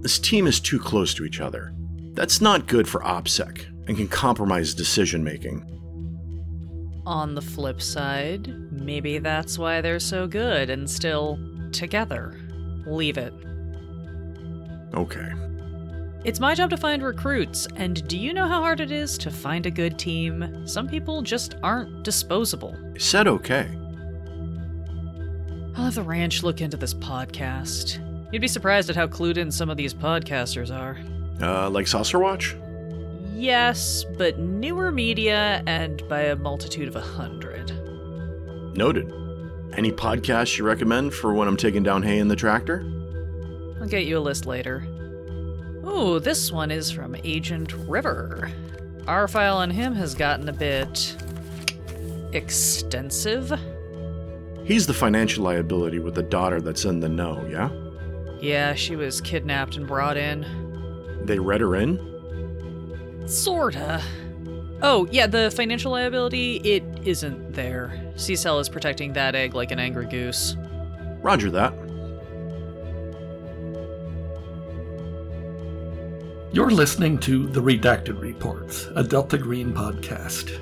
This team is too close to each other. That's not good for OPSEC and can compromise decision making. On the flip side, maybe that's why they're so good and still together. Leave it. Okay. It's my job to find recruits, and do you know how hard it is to find a good team? Some people just aren't disposable. I said okay. I'll have the ranch look into this podcast. You'd be surprised at how clued in some of these podcasters are. Uh, like Saucer Watch? Yes, but newer media and by a multitude of a hundred. Noted. Any podcasts you recommend for when I'm taking down hay in the tractor? I'll get you a list later. Ooh, this one is from Agent River. Our file on him has gotten a bit. extensive. He's the financial liability with the daughter that's in the know, yeah? Yeah, she was kidnapped and brought in. They read her in? Sorta. Oh, yeah, the financial liability, it isn't there. Cecil is protecting that egg like an angry goose. Roger that. You're listening to The Redacted Reports, a Delta Green podcast.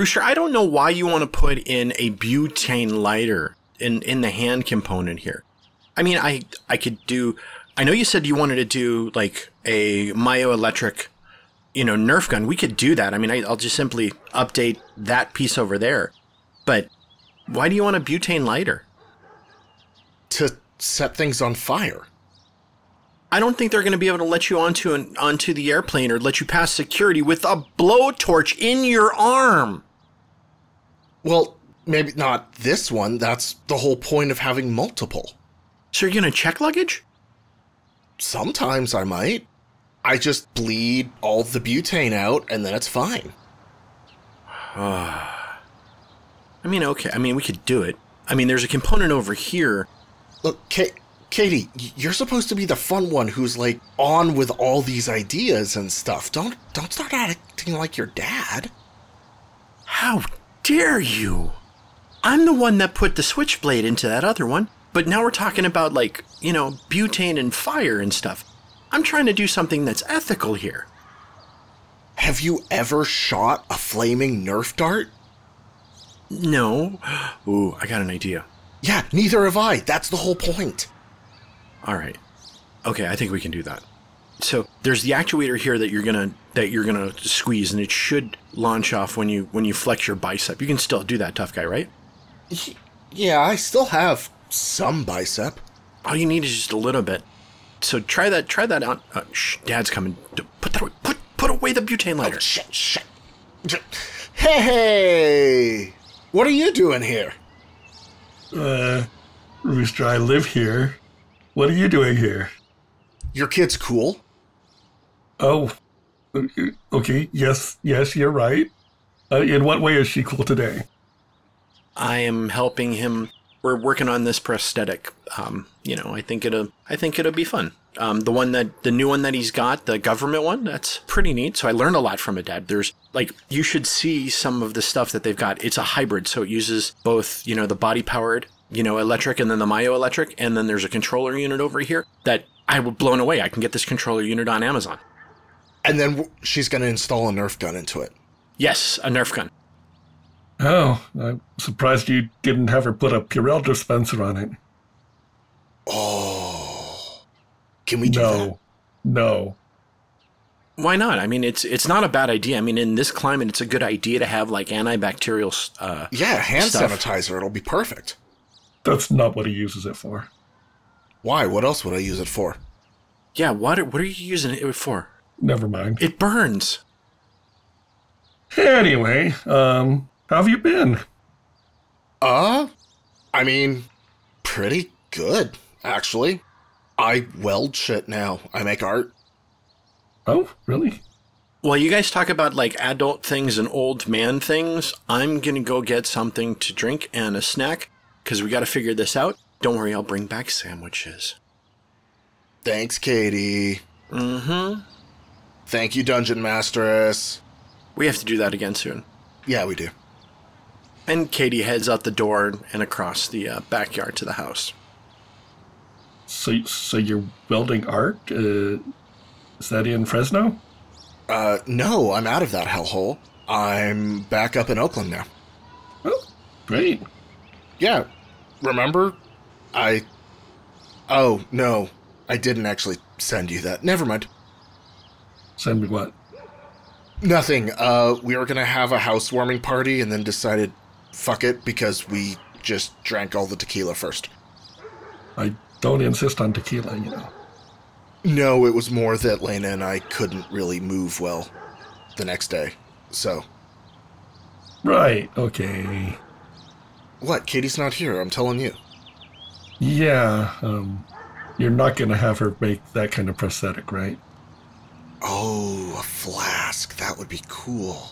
Rooster, I don't know why you want to put in a butane lighter in, in the hand component here. I mean, I I could do. I know you said you wanted to do like a myoelectric, you know, Nerf gun. We could do that. I mean, I, I'll just simply update that piece over there. But why do you want a butane lighter? To set things on fire. I don't think they're going to be able to let you onto an onto the airplane or let you pass security with a blowtorch in your arm. Well, maybe not this one. That's the whole point of having multiple. So you're going to check luggage? Sometimes I might. I just bleed all the butane out and then it's fine. I mean, okay. I mean, we could do it. I mean, there's a component over here. Look, Ka- Katie, you're supposed to be the fun one who's like on with all these ideas and stuff. Don't don't start acting like your dad. How dare you? I'm the one that put the switchblade into that other one, but now we're talking about like, you know, butane and fire and stuff. I'm trying to do something that's ethical here. Have you ever shot a flaming Nerf dart? No. Ooh, I got an idea. Yeah, neither have I. That's the whole point. All right. Okay, I think we can do that. So there's the actuator here that you're gonna that you're gonna squeeze, and it should launch off when you when you flex your bicep. You can still do that, tough guy, right? Yeah, I still have some bicep. All you need is just a little bit. So try that. Try that out. Uh, shh, Dad's coming. Put that away. Put put away the butane lighter. Oh, shit, shit. J- Hey, what are you doing here? Uh, Rooster, I live here. What are you doing here? Your kid's cool. Oh, okay. Yes, yes, you're right. Uh, in what way is she cool today? I am helping him. We're working on this prosthetic. Um, you know, I think it'll. I think it'll be fun. Um, the one that the new one that he's got, the government one, that's pretty neat. So I learned a lot from it, Dad. There's like you should see some of the stuff that they've got. It's a hybrid, so it uses both, you know, the body powered, you know, electric, and then the myoelectric, and then there's a controller unit over here that I was blown away. I can get this controller unit on Amazon. And then she's going to install a Nerf gun into it. Yes, a Nerf gun. Oh, I'm surprised you didn't have her put a Purell dispenser on it. Oh. Can we do that? No, no. Why not? I mean, it's it's not a bad idea. I mean, in this climate, it's a good idea to have like antibacterial. Uh, Yeah, hand Stuff. sanitizer. It'll be perfect. That's not what he uses it for. Why? What else would I use it for? yeah, what are, what are you using it for? Never mind. It burns. Anyway, um, how have you been? Uh, I mean, pretty good, actually. I weld shit now. I make art. Oh, really? While you guys talk about like adult things and old man things, I'm gonna go get something to drink and a snack because we got to figure this out. Don't worry, I'll bring back sandwiches. Thanks, Katie. Mm-hmm. Thank you, Dungeon Masteress. We have to do that again soon. Yeah, we do. And Katie heads out the door and across the uh, backyard to the house. So, so you're welding art? Uh, is that in Fresno? Uh, no, I'm out of that hellhole. I'm back up in Oakland now. Oh, great. Yeah, remember? I. Oh, no. I didn't actually send you that. Never mind. Send me what? Nothing. Uh, we were gonna have a housewarming party and then decided, fuck it, because we just drank all the tequila first. I don't insist on tequila, you know. No, it was more that Lena and I couldn't really move well the next day. So. Right, okay. What? Katie's not here, I'm telling you. Yeah, um, you're not gonna have her make that kind of prosthetic, right? Oh, a flask. That would be cool.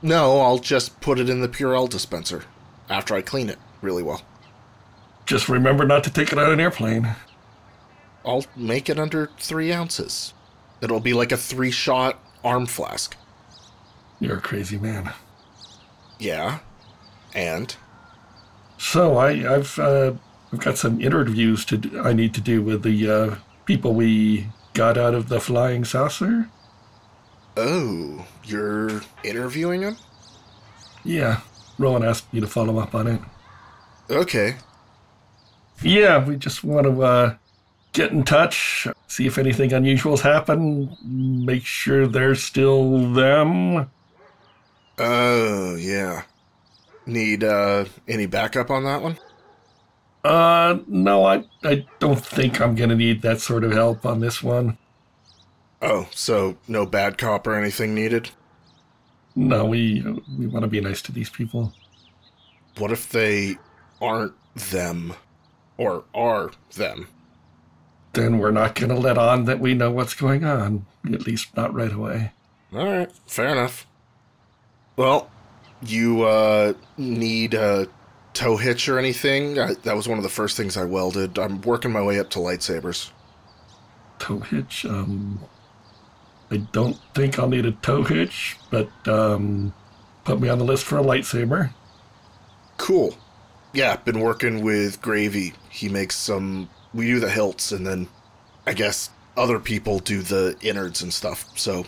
No, I'll just put it in the Purell dispenser after I clean it really well. Just remember not to take it on an airplane. I'll make it under three ounces. It'll be like a three shot arm flask. You're a crazy man. Yeah. And? So I, I've uh, I've got some interviews to do, I need to do with the uh, people we got out of the flying saucer. Oh, you're interviewing him? Yeah, Rowan asked me to follow up on it. Okay. Yeah, we just want to uh, get in touch, see if anything unusual's happened, make sure they're still them. Oh, yeah. Need, uh, any backup on that one? Uh, no, I, I don't think I'm gonna need that sort of help on this one. Oh, so no bad cop or anything needed? No, we we want to be nice to these people. What if they aren't them? Or are them? Then we're not gonna let on that we know what's going on. At least not right away. Alright, fair enough. Well, you, uh, need a tow hitch or anything? I, that was one of the first things I welded. I'm working my way up to lightsabers. Tow hitch. Um, I don't think I'll need a tow hitch, but um, put me on the list for a lightsaber. Cool. Yeah, been working with Gravy. He makes some. We do the hilts, and then I guess other people do the innards and stuff. So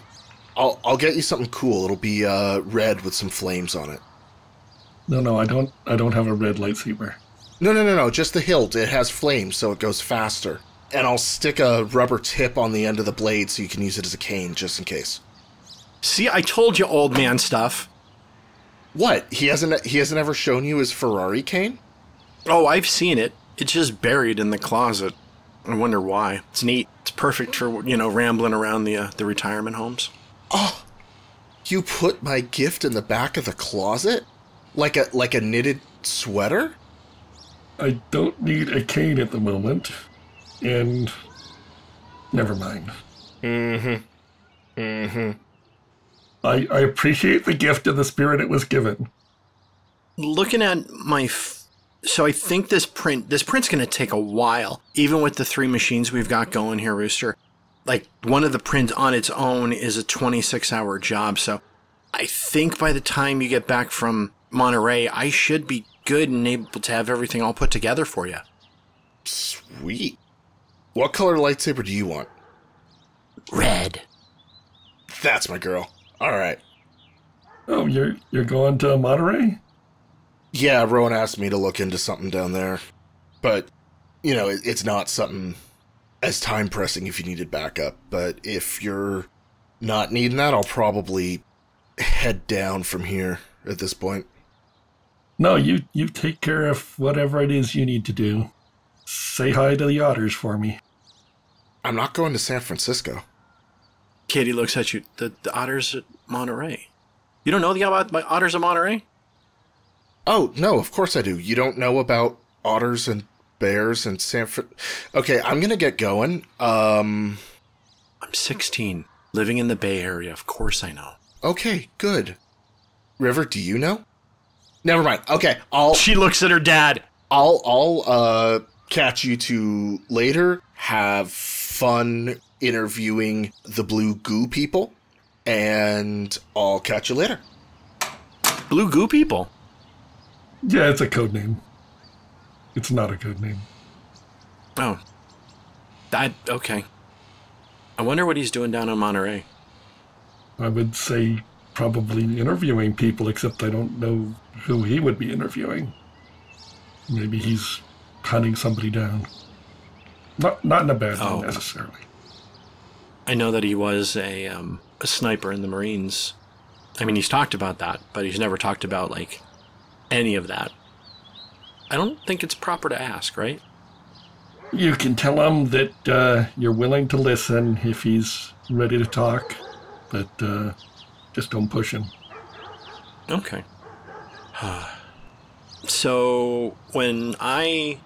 I'll I'll get you something cool. It'll be uh, red with some flames on it. No, no, I don't. I don't have a red lightsaber. No, no, no, no. Just the hilt. It has flames, so it goes faster. And I'll stick a rubber tip on the end of the blade so you can use it as a cane, just in case. See, I told you old man stuff. What? He hasn't. He hasn't ever shown you his Ferrari cane? Oh, I've seen it. It's just buried in the closet. I wonder why. It's neat. It's perfect for, you know, rambling around the uh, the retirement homes. Oh, you put my gift in the back of the closet, like a like a knitted sweater. I don't need a cane at the moment, and never mind. Mm-hmm. Mm-hmm. I, I appreciate the gift and the spirit it was given. Looking at my f- so I think this print this print's going to take a while even with the three machines we've got going here Rooster. Like one of the prints on its own is a 26 hour job so I think by the time you get back from Monterey I should be good and able to have everything all put together for you. Sweet. What color lightsaber do you want? Red. That's my girl. All right. Oh, you're you're going to Monterey? Yeah, Rowan asked me to look into something down there, but you know, it, it's not something as time pressing if you needed backup. But if you're not needing that, I'll probably head down from here at this point. No, you you take care of whatever it is you need to do. Say hi to the otters for me. I'm not going to San Francisco. Katie looks at you. The, the otters at Monterey. You don't know the about my otters at Monterey? Oh no, of course I do. You don't know about otters and bears and San Fran. Okay, I'm gonna get going. Um. I'm 16, living in the Bay Area. Of course I know. Okay, good. River, do you know? Never mind. Okay, I'll She looks at her dad. I'll I'll uh catch you two later. Have fun interviewing the blue goo people, and I'll catch you later. Blue goo people. Yeah, it's a code name. It's not a code name. Oh. That, okay. I wonder what he's doing down in Monterey. I would say probably interviewing people, except I don't know who he would be interviewing. Maybe he's hunting somebody down. Not not in a bad Oh. way necessarily. I know that he was a, um, a sniper in the Marines. I mean, he's talked about that, but he's never talked about, like, any of that. I don't think it's proper to ask, right? You can tell him that uh, you're willing to listen if he's ready to talk, but uh, just don't push him. Okay. so, when I.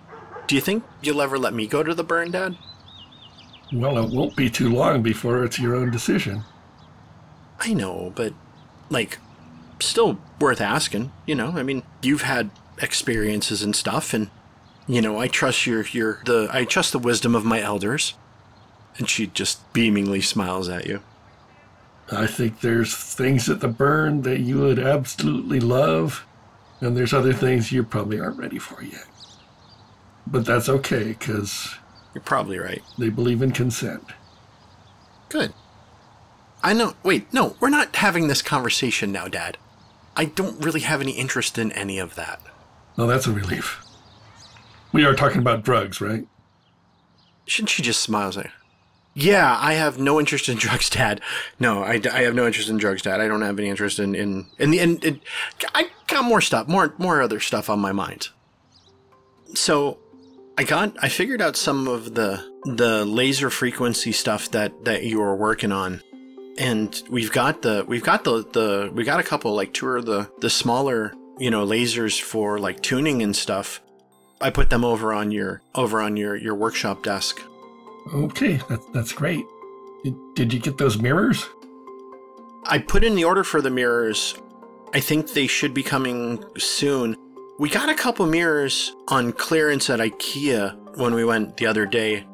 Do you think you'll ever let me go to the burn, Dad? Well, it won't be too long before it's your own decision. I know, but, like, still worth asking, you know? I mean, you've had experiences and stuff, and, you know, I trust your, your, the, I trust the wisdom of my elders. And she just beamingly smiles at you. I think there's things at the burn that you would absolutely love, and there's other things you probably aren't ready for yet. But that's okay, because You're probably right. they believe in consent. Good. I know. Wait, no, we're not having this conversation now, Dad. I don't really have any interest in any of that. Oh, that's a relief. We are talking about drugs, right? Shouldn't she just smile and say, Yeah, I have no interest in drugs, Dad. No, I, I have no interest in drugs, Dad. I don't have any interest in in in the and I got more stuff, more more other stuff on my mind. So, I got I figured out some of the the laser frequency stuff that that you were working on. And we've got the we've got the the we got a couple like two of the the smaller, you know, lasers for like tuning and stuff. I put them over on your over on your your workshop desk. Okay, that, that's great. Did, did you get those mirrors? I put in the order for the mirrors. I think they should be coming soon. We got a couple mirrors on clearance at IKEA when we went the other day.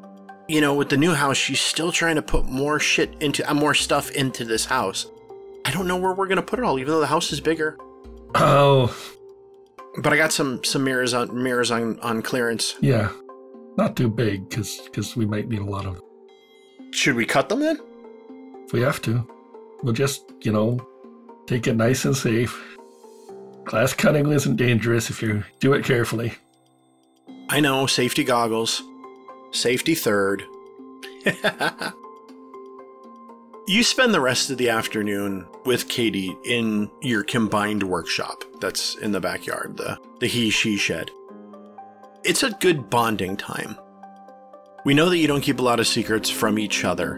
You know, with the new house, she's still trying to put more shit into uh, more stuff into this house. I don't know where we're gonna put it all, even though the house is bigger. Oh, But I got some some mirrors on mirrors on on clearance. yeah. Not too big, because because we might need a lot of. Should we cut them then? If we have to, we'll just, you know, take it nice and safe. Glass cutting isn't dangerous if you do it carefully. I know, safety goggles. Safety third. you spend the rest of the afternoon with Katie in your combined workshop that's in the backyard, the, the he she shed. It's a good bonding time. We know that you don't keep a lot of secrets from each other.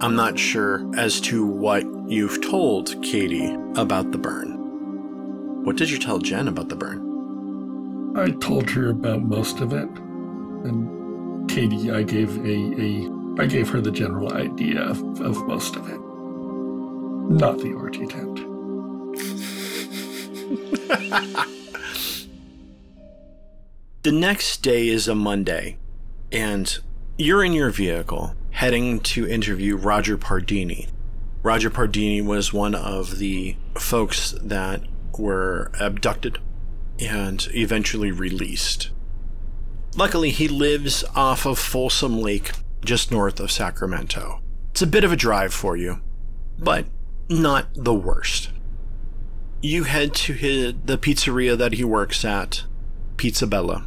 I'm not sure as to what you've told Katie about the burn. What did you tell Jen about the burn? I told her about most of it, and Katie, I gave a, a I gave her the general idea of, of most of it. Not the orgy tent. The next day is a Monday, and you're in your vehicle heading to interview Roger Pardini. Roger Pardini was one of the folks that were abducted and eventually released. Luckily, he lives off of Folsom Lake, just north of Sacramento. It's a bit of a drive for you, but not the worst. You head to his, the pizzeria that he works at, Pizza Bella.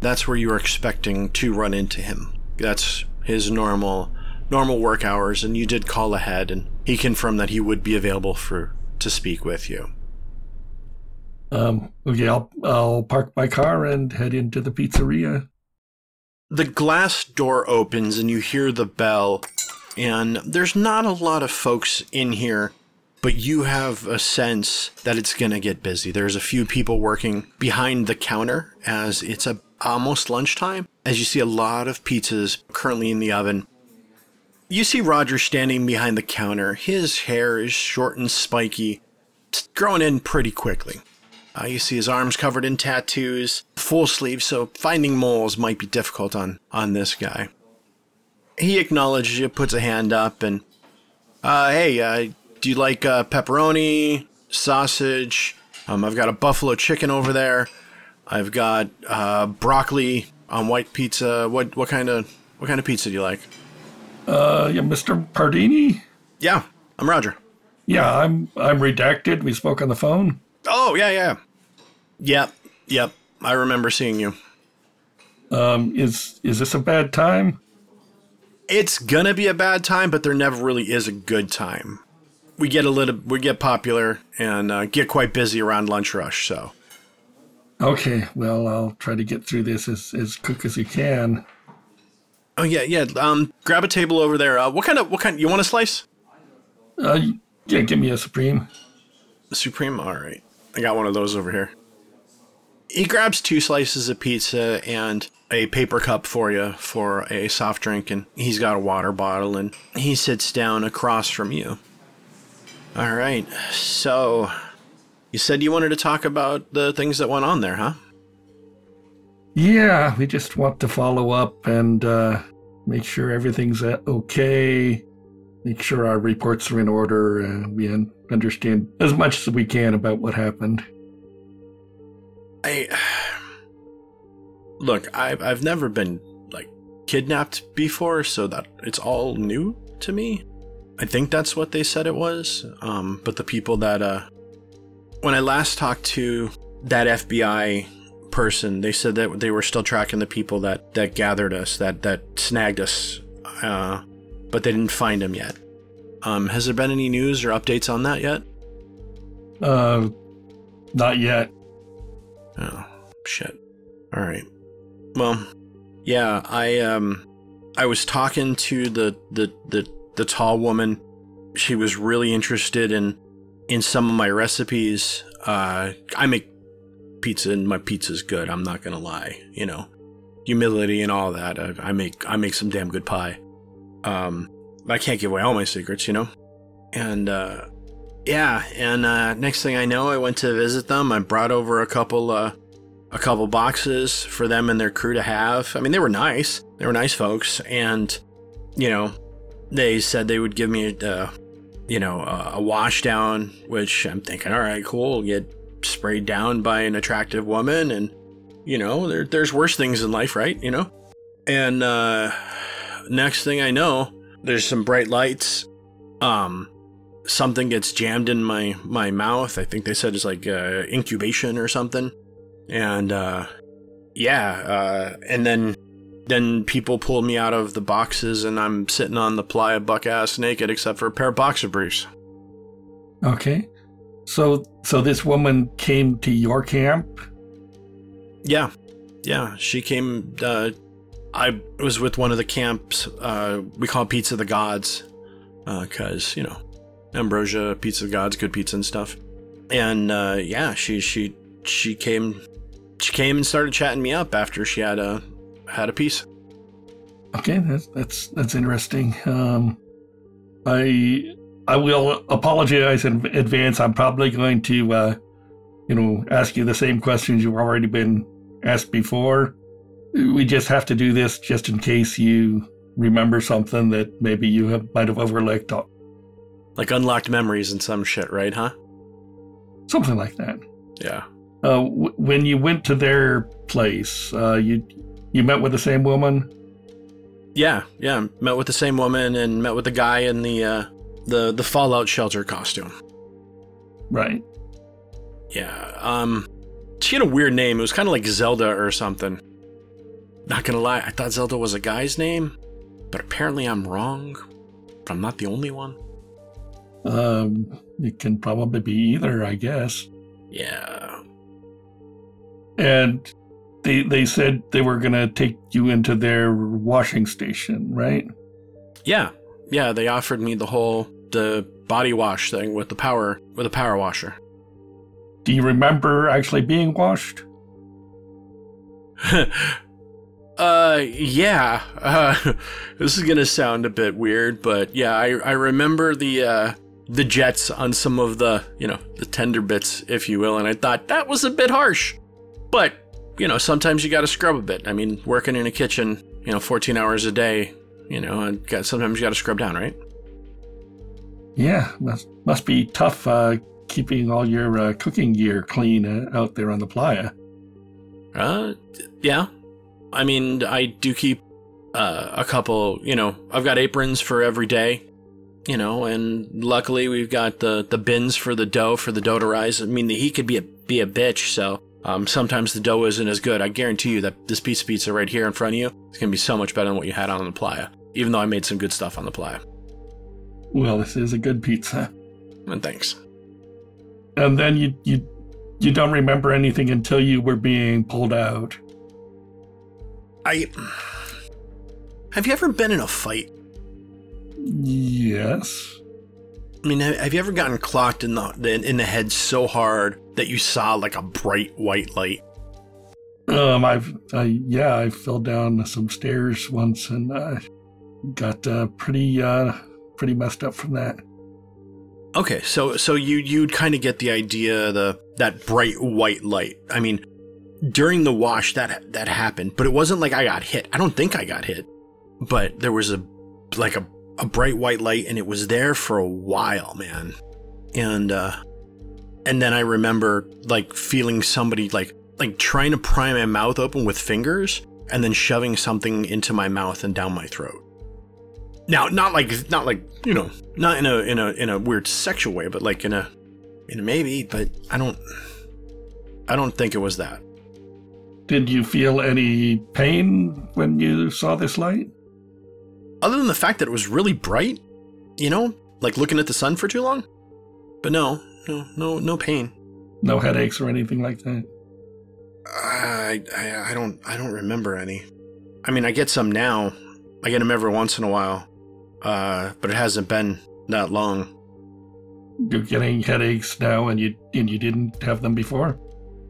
That's where you're expecting to run into him. That's his normal normal work hours and you did call ahead and he confirmed that he would be available for to speak with you. Um, okay, I'll, I'll park my car and head into the pizzeria. The glass door opens and you hear the bell and there's not a lot of folks in here but you have a sense that it's going to get busy. There's a few people working behind the counter as it's a almost lunchtime as you see a lot of pizzas currently in the oven. You see Roger standing behind the counter. His hair is short and spiky. It's growing in pretty quickly. Uh, you see his arms covered in tattoos, full sleeves, so finding moles might be difficult on, on this guy. He acknowledges you, puts a hand up, and, uh, hey, uh, do you like uh, pepperoni, sausage? Um, I've got a buffalo chicken over there. I've got uh, broccoli on white pizza. What what kind of what kind of pizza do you like? Uh, yeah, Mr. Pardini? Yeah, I'm Roger. Yeah, I'm I'm redacted. We spoke on the phone. Oh yeah yeah. Yep yep. I remember seeing you. Um, is is this a bad time? It's gonna be a bad time, but there never really is a good time. We get a little, we get popular and uh, get quite busy around lunch rush. So Okay, well, I'll try to get through this as, as quick as you can. Oh yeah, yeah. Um, grab a table over there. Uh, what kind of what kind? You want a slice? Uh, yeah, give me a Supreme. Supreme. All right, I got one of those over here. He grabs two slices of pizza and a paper cup for you for a soft drink, and he's got a water bottle, and he sits down across from you. All right, so you said you wanted to talk about the things that went on there, huh? Yeah, we just want to follow up and uh, make sure everything's uh, okay. Make sure our reports are in order. and we understand as much as we can about what happened. I look. I've I've never been like kidnapped before, so that it's all new to me. I think that's what they said it was. Um, but the people that uh, when I last talked to that FBI person, they said that they were still tracking the people that that gathered us, that that snagged us, uh, but they didn't find them yet. Um, has there been any news or updates on that yet? Uh, not yet. Oh, shit. All right. Well, yeah, I um I was talking to the the the the tall woman. She was really interested in in some of my recipes. Uh I make pizza and my pizza's good. I'm not to lie, you know. Humility and all that. I, I make I make some damn good pie. Um I can't give away all my secrets, you know. And uh yeah, and uh, next thing I know, I went to visit them. I brought over a couple, uh, a couple boxes for them and their crew to have. I mean, they were nice. They were nice folks, and you know, they said they would give me, uh, you know, a, a wash down. Which I'm thinking, all right, cool. Get sprayed down by an attractive woman, and you know, there, there's worse things in life, right? You know. And uh, next thing I know, there's some bright lights. Um, something gets jammed in my my mouth. I think they said it's like uh, incubation or something. And uh, yeah, uh, and then then people pulled me out of the boxes, and I'm sitting on the playa buck ass naked, except for a pair of boxer briefs. Okay. So so this woman came to your camp? Yeah, yeah. She came. Uh, I was with one of the camps. Uh, we call Pizza the Gods, because you know Ambrosia, Pizza the Gods, good pizza and stuff. And uh, yeah, she she she came she came and started chatting me up after she had a had a piece. Okay, that's that's that's interesting. Um, I I will apologize in advance. I'm probably going to uh, you know ask you the same questions you've already been asked before. We just have to do this just in case you remember something that maybe you have, might have overlooked. Like unlocked memories and some shit, right? Huh? Something like that. Yeah. Uh, w- when you went to their place, uh, you you met with the same woman. Yeah, yeah. Met with the same woman and met with the guy in the uh, the the Fallout shelter costume. Right. Yeah. Um, she had a weird name. It was kind of like Zelda or something. Not gonna lie, I thought Zelda was a guy's name, but apparently I'm wrong. But I'm not the only one. Um, it can probably be either, I guess. Yeah. And they they said they were gonna take you into their washing station, right? Yeah. Yeah, they offered me the whole the body wash thing with the power with a power washer. Do you remember actually being washed? uh yeah. Uh this is going to sound a bit weird, but yeah, I I remember the uh the jets on some of the, you know, the tender bits if you will, and I thought that was a bit harsh. But, you know, sometimes you got to scrub a bit. I mean, working in a kitchen, you know, 14 hours a day, you know, got, sometimes you got to scrub down, right? Yeah, must must be tough uh, keeping all your uh, cooking gear clean uh, out there on the playa. Uh, yeah. I mean, I do keep uh, a couple. You know, I've got aprons for every day. You know, and luckily we've got the the bins for the dough for the dough to rise. I mean, the heat could be a be a bitch, so um, sometimes the dough isn't as good. I guarantee you that this piece of pizza right here in front of you is gonna be so much better than what you had on the playa. Even though I made some good stuff on the playa. Well, this is a good pizza. And thanks. And then you you you don't remember anything until you were being pulled out. I have you ever been in a fight? Yes. I mean, have you ever gotten clocked in the in the head so hard that you saw like a bright white light? Um, I've I, yeah, I fell down some stairs once and uh, got uh, pretty uh, pretty messed up from that. Okay, so so you you'd kind of get the idea the that bright white light. I mean, during the wash that that happened, but it wasn't like I got hit. I don't think I got hit, but there was a like a a bright white light, and it was there for a while, man. And uh, and then I remember like feeling somebody like like trying to pry my mouth open with fingers, and then shoving something into my mouth and down my throat. Now, not like not like you know, not in a in a in a weird sexual way, but like in a in a maybe. But I don't I don't think it was that. Did you feel any pain when you saw this light? Other than the fact that it was really bright, you know, like looking at the sun for too long. But no, no, no, no pain. No headaches or anything like that. I, I, I don't, I don't remember any. I mean, I get some now. I get them every once in a while, uh, but it hasn't been that long. You're getting headaches now, and you and you didn't have them before.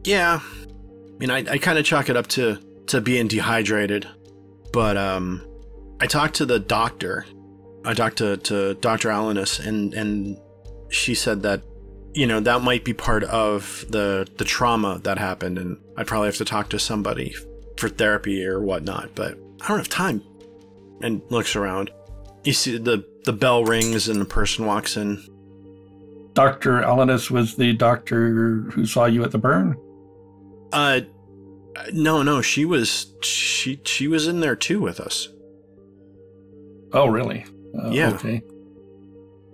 Yeah, I mean, I, I kind of chalk it up to to being dehydrated, but um, I talked to the doctor. I talked to, to Dr. Alanis, and and she said that you know that might be part of the the trauma that happened, and I'd probably have to talk to somebody for therapy or whatnot. But I don't have time. And looks around. You see the the bell rings and the person walks in. Dr. Alanis was the doctor who saw you at the burn? Uh no, no, she was she she was in there too with us. Oh, really? Uh, Yeah. Okay.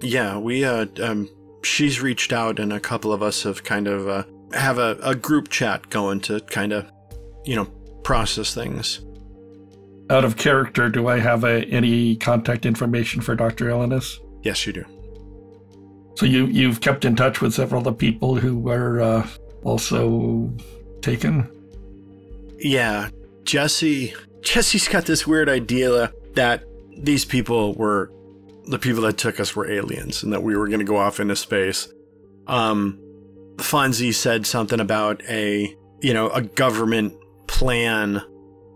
Yeah, we uh um she's reached out and a couple of us have kind of uh have a, a group chat going to kind of you know process things. Out of character, do I have a, any contact information for Dr. Alanis? Yes, you do. So you you've kept in touch with several of the people who were uh, also taken. Yeah, Jesse Jesse's got this weird idea that these people were the people that took us were aliens and that we were going to go off into space. Um Fonzie said something about a, you know, a government plan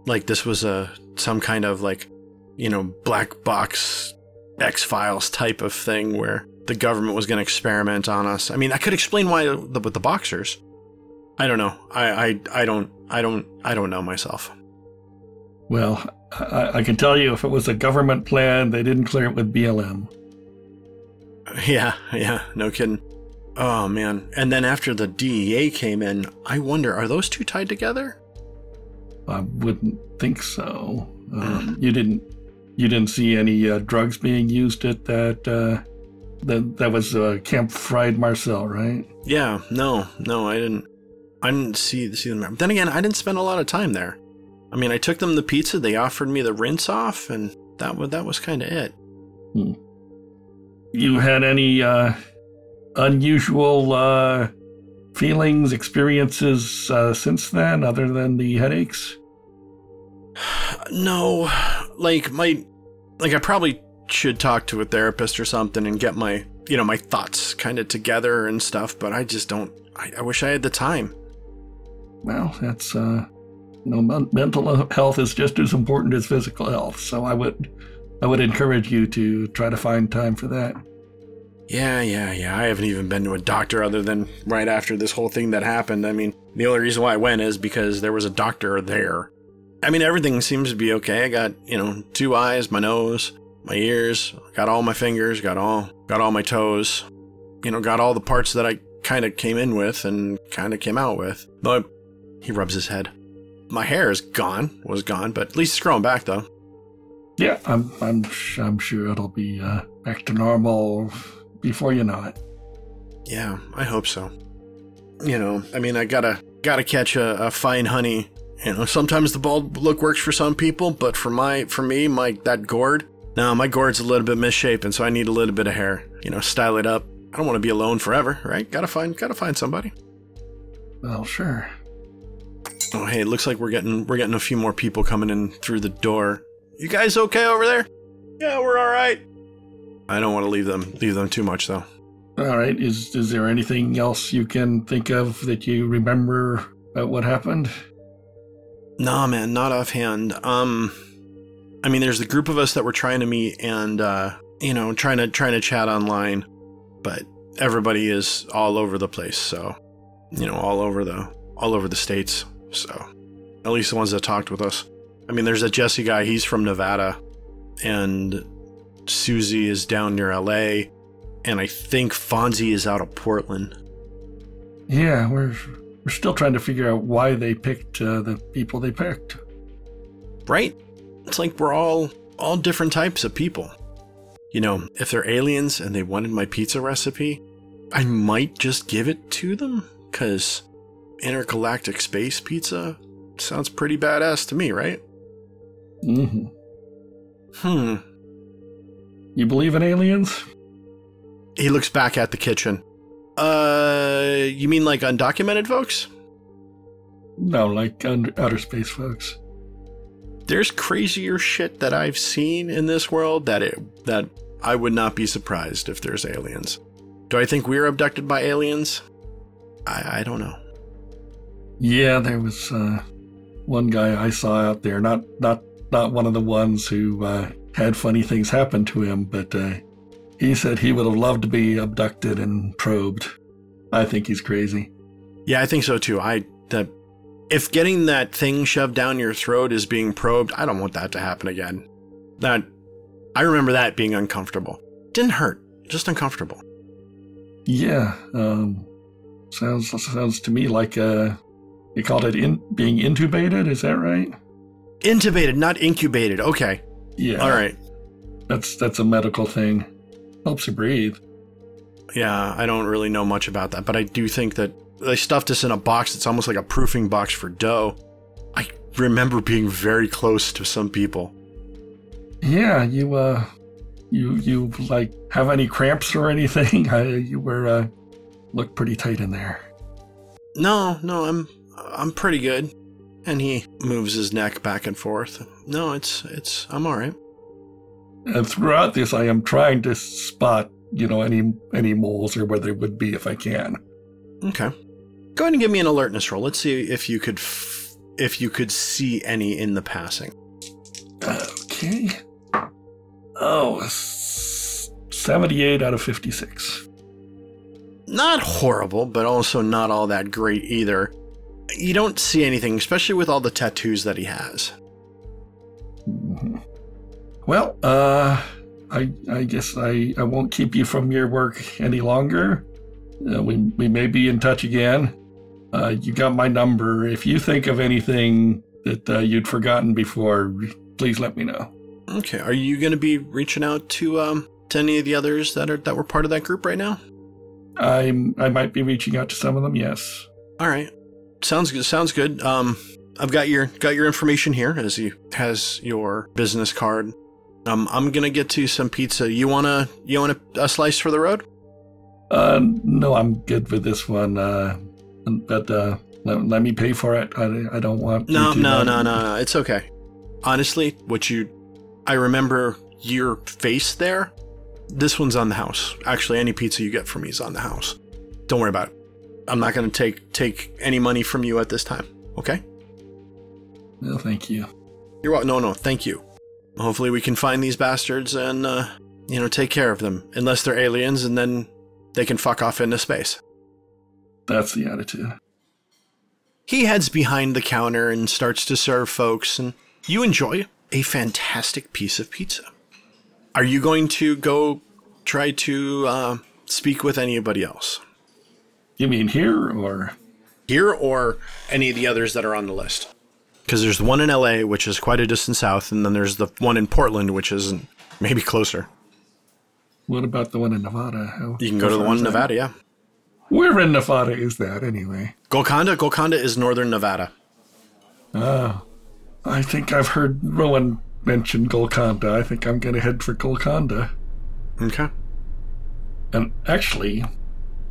like this was a some kind of like, you know, black box X-Files type of thing where the government was going to experiment on us. I mean, I could explain why the, with the boxers. I don't know. I, I I don't I don't I don't know myself. Well, I, I can tell you if it was a government plan, they didn't clear it with BLM. Yeah, yeah, no kidding. Oh man. And then after the DEA came in, I wonder are those two tied together? I wouldn't think so. Um, you didn't you didn't see any uh, drugs being used at that uh, that that was uh, Camp Fried Marcel, right? Yeah, no, no, I didn't. I didn't see see them. Then again, I didn't spend a lot of time there. I mean, I took them the pizza. They offered me the rinse off, and that was that was kind of it. You had any uh, unusual uh, feelings, experiences uh, since then, other than the headaches? No, like my, like I probably should talk to a therapist or something and get my, you know, my thoughts kind of together and stuff. But I just don't. I, I wish I had the time. Well, that's uh, know, men- mental health is just as important as physical health. So I would, I would encourage you to try to find time for that. Yeah, yeah, yeah. I haven't even been to a doctor other than right after this whole thing that happened. I mean, the only reason why I went is because there was a doctor there. I mean, everything seems to be okay. I got, you know, two eyes, my nose, my ears, got all my fingers, got all got all my toes. You know, got all the parts that I kind of came in with and kind of came out with. But he rubs his head. My hair is gone, was gone, but at least it's growing back though. Yeah, I'm I'm I'm sure it'll be uh, back to normal before you know it. Yeah, I hope so. You know, I mean, I gotta gotta catch a, a fine honey. You know, sometimes the bald look works for some people, but for my for me, my that gourd, no, my gourd's a little bit misshapen, so I need a little bit of hair. You know, style it up. I don't want to be alone forever, right? Gotta find gotta find somebody. Well, sure. Oh, hey, it looks like we're getting we're getting a few more people coming in through the door. You guys okay over there? Yeah, we're all right. I don't want to leave them leave them too much though. All right. Is is there anything else you can think of that you remember about what happened? Nah, man, not offhand. Um, I mean, there's the group of us that were trying to meet and uh, you know, trying to trying to chat online, but everybody is all over the place. So, you know, all over the all over the states. So, at least the ones that talked with us. I mean, there's a Jesse guy. He's from Nevada, and Susie is down near L.A. And I think Fonzie is out of Portland. Yeah, we're we're still trying to figure out why they picked uh, the people they picked. right? It's like we're all all different types of people. You know, if they're aliens and they wanted my pizza recipe, I might just give it to them cuz intergalactic space pizza sounds pretty badass to me, right? Mm hmm Hmm. You believe in aliens? He looks back at the kitchen. Uh, you mean like undocumented folks? No, like under, outer space folks. There's crazier shit that I've seen in this world that it that I would not be surprised if there's aliens. Do I think we're abducted by aliens? I, I don't know. Yeah, there was uh, one guy I saw out there. Not not not one of the ones who uh, had funny things happen to him, but uh, he said he would have loved to be abducted and probed. I think he's crazy. Yeah, I think so too. I that if getting that thing shoved down your throat is being probed, I don't want that to happen again. That I remember that being uncomfortable. Didn't hurt, just uncomfortable. Yeah, um, sounds sounds to me like uh, you called it in, being intubated. Is that right? Intubated, not incubated. Okay. Yeah. All right. That's that's a medical thing. Helps you breathe. Yeah, I don't really know much about that, but I do think that they stuffed us in a box that's almost like a proofing box for dough. I remember being very close to some people. Yeah, you uh, you you like have any cramps or anything? I, you were uh, look pretty tight in there. No, no, I'm I'm pretty good. And he moves his neck back and forth. No, it's it's I'm all right. And throughout this, I am trying to spot, you know, any any moles or where they would be if I can. Okay. Go ahead and give me an alertness roll. Let's see if you could f- if you could see any in the passing. Okay. Oh, 78 out of 56. Not horrible, but also not all that great either. You don't see anything, especially with all the tattoos that he has. Mhm. Well, uh, I I guess I, I won't keep you from your work any longer. Uh, we we may be in touch again. Uh, you got my number. If you think of anything that uh, you'd forgotten before, please let me know. Okay, are you going to be reaching out to um to any of the others that are that were part of that group right now? I'm I might be reaching out to some of them. Yes. All right, sounds good. Sounds good. Um, I've got your got your information here as he has your business card. Um, I'm gonna get to some pizza. You wanna you want a, a slice for the road? Uh, no, I'm good with this one. Uh, but uh, let, let me pay for it. I, I don't want. No, to, no, uh, no, no, no. It's okay. Honestly, what you, I remember your face there. This one's on the house. Actually, any pizza you get from me is on the house. Don't worry about it. I'm not gonna take take any money from you at this time. Okay? No, thank you. You're welcome. No, no, thank you. Hopefully, we can find these bastards and uh, you know take care of them. Unless they're aliens, and then they can fuck off into space. That's the attitude. He heads behind the counter and starts to serve folks, and you enjoy a fantastic piece of pizza. Are you going to go try to uh, speak with anybody else You mean here or? here or any of the others that are on the list? Because there's the one in LA, which is quite a distance south, and then there's the one in Portland, which is maybe closer. What about the one in Nevada? How, You can go to the one in? Nevada, yeah. Where in Nevada is that anyway? Golconda? Golconda is northern Nevada. Oh, I think I've heard Rowan mention Golconda. I think I'm going to head for Golconda. Okay. And actually,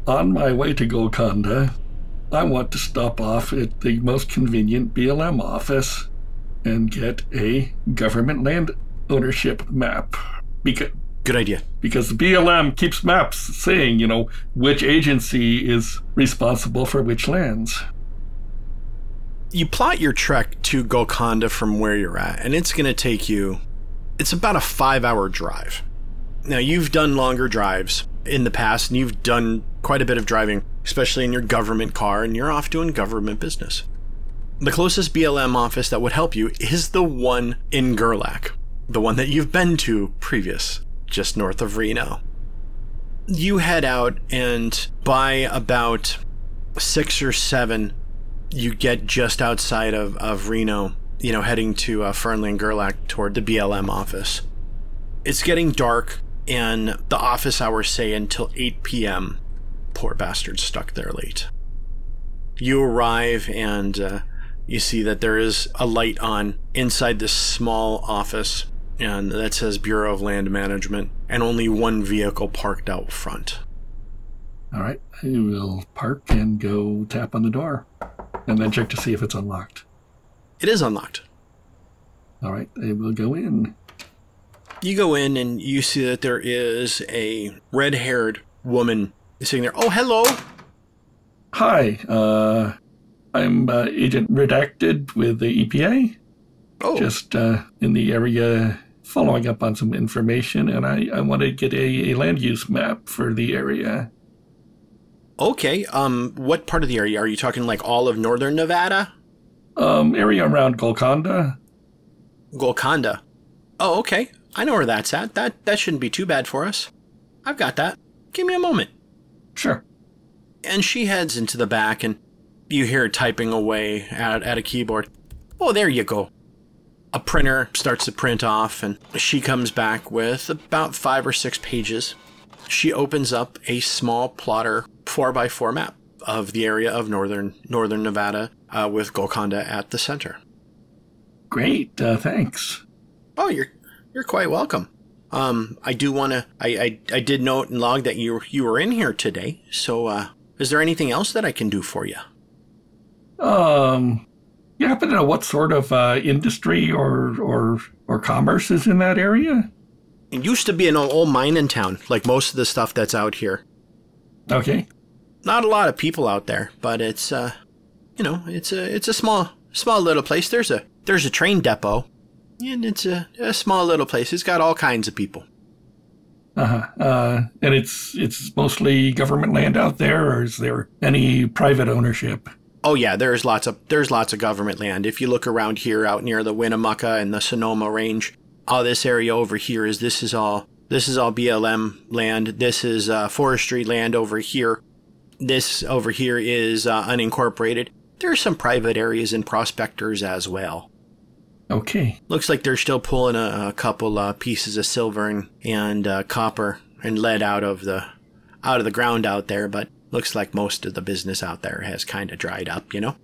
on my way to Golconda, I want to stop off at the most convenient BLM office and get a government land ownership map. Because, Good idea. because the BLM keeps maps saying, you know, which agency is responsible for which lands. You plot your trek to Golconda from where you're at, and it's going to take you, it's about a five hour drive. Now, you've done longer drives in the past, and you've done quite a bit of driving, especially in your government car, and you're off doing government business. The closest BLM office that would help you is the one in Gerlach, the one that you've been to previous, just north of Reno. You head out, and by about six or seven, you get just outside of, of Reno, you know, heading to uh, Fernley and Gerlach toward the BLM office. It's getting dark, and the office hours say until 8 p.m. Poor bastard stuck there late. You arrive, and uh, you see that there is a light on inside this small office, and that says Bureau of Land Management, and only one vehicle parked out front. All right, I will park and go tap on the door and then check to see if it's unlocked. It is unlocked. All right, I will go in. You go in and you see that there is a red haired woman sitting there. Oh, hello. Hi, uh, I'm uh, Agent Redacted with the EPA. Oh, Just uh, in the area following up on some information, and I, I want to get a, a land use map for the area. okay. Um, what part of the area are you talking? Like all of northern Nevada, Um, area around Golconda. Golconda. Oh, okay. I know where that's at. That that shouldn't be too bad for us. I've got that. Give me a moment. Sure. And she heads into the back, and you hear her typing away at, at a keyboard. Oh, there you go. A printer starts to print off, and she comes back with about five or six pages. She opens up a small plotter 4x4 map of the area of northern northern Nevada uh, with Golconda at the center. Great. Uh, thanks. Oh, you're you're quite welcome. Um, I do want to. I, I I did note and log that you you were in here today. So, uh, is there anything else that I can do for you? Um, you happen to know what sort of uh, industry or or or commerce is in that area? It used to be an old mining town, like most of the stuff that's out here. Okay. Not a lot of people out there, but it's uh, you know, it's a it's a small small little place. There's a there's a train depot, and it's a, a small little place. It's got all kinds of people. Uh-huh. Uh And it's it's mostly government land out there, or is there any private ownership? Oh yeah, there's lots of there's lots of government land. If you look around here, out near the Winnemucca and the Sonoma Range, all this area over here is this is all this is all BLM land. This is uh, forestry land over here. This over here is uh, unincorporated. There are some private areas and prospectors as well. Okay. Looks like they're still pulling a, a couple uh, pieces of silver and, and uh, copper and lead out of the out of the ground out there, but looks like most of the business out there has kind of dried up. You know.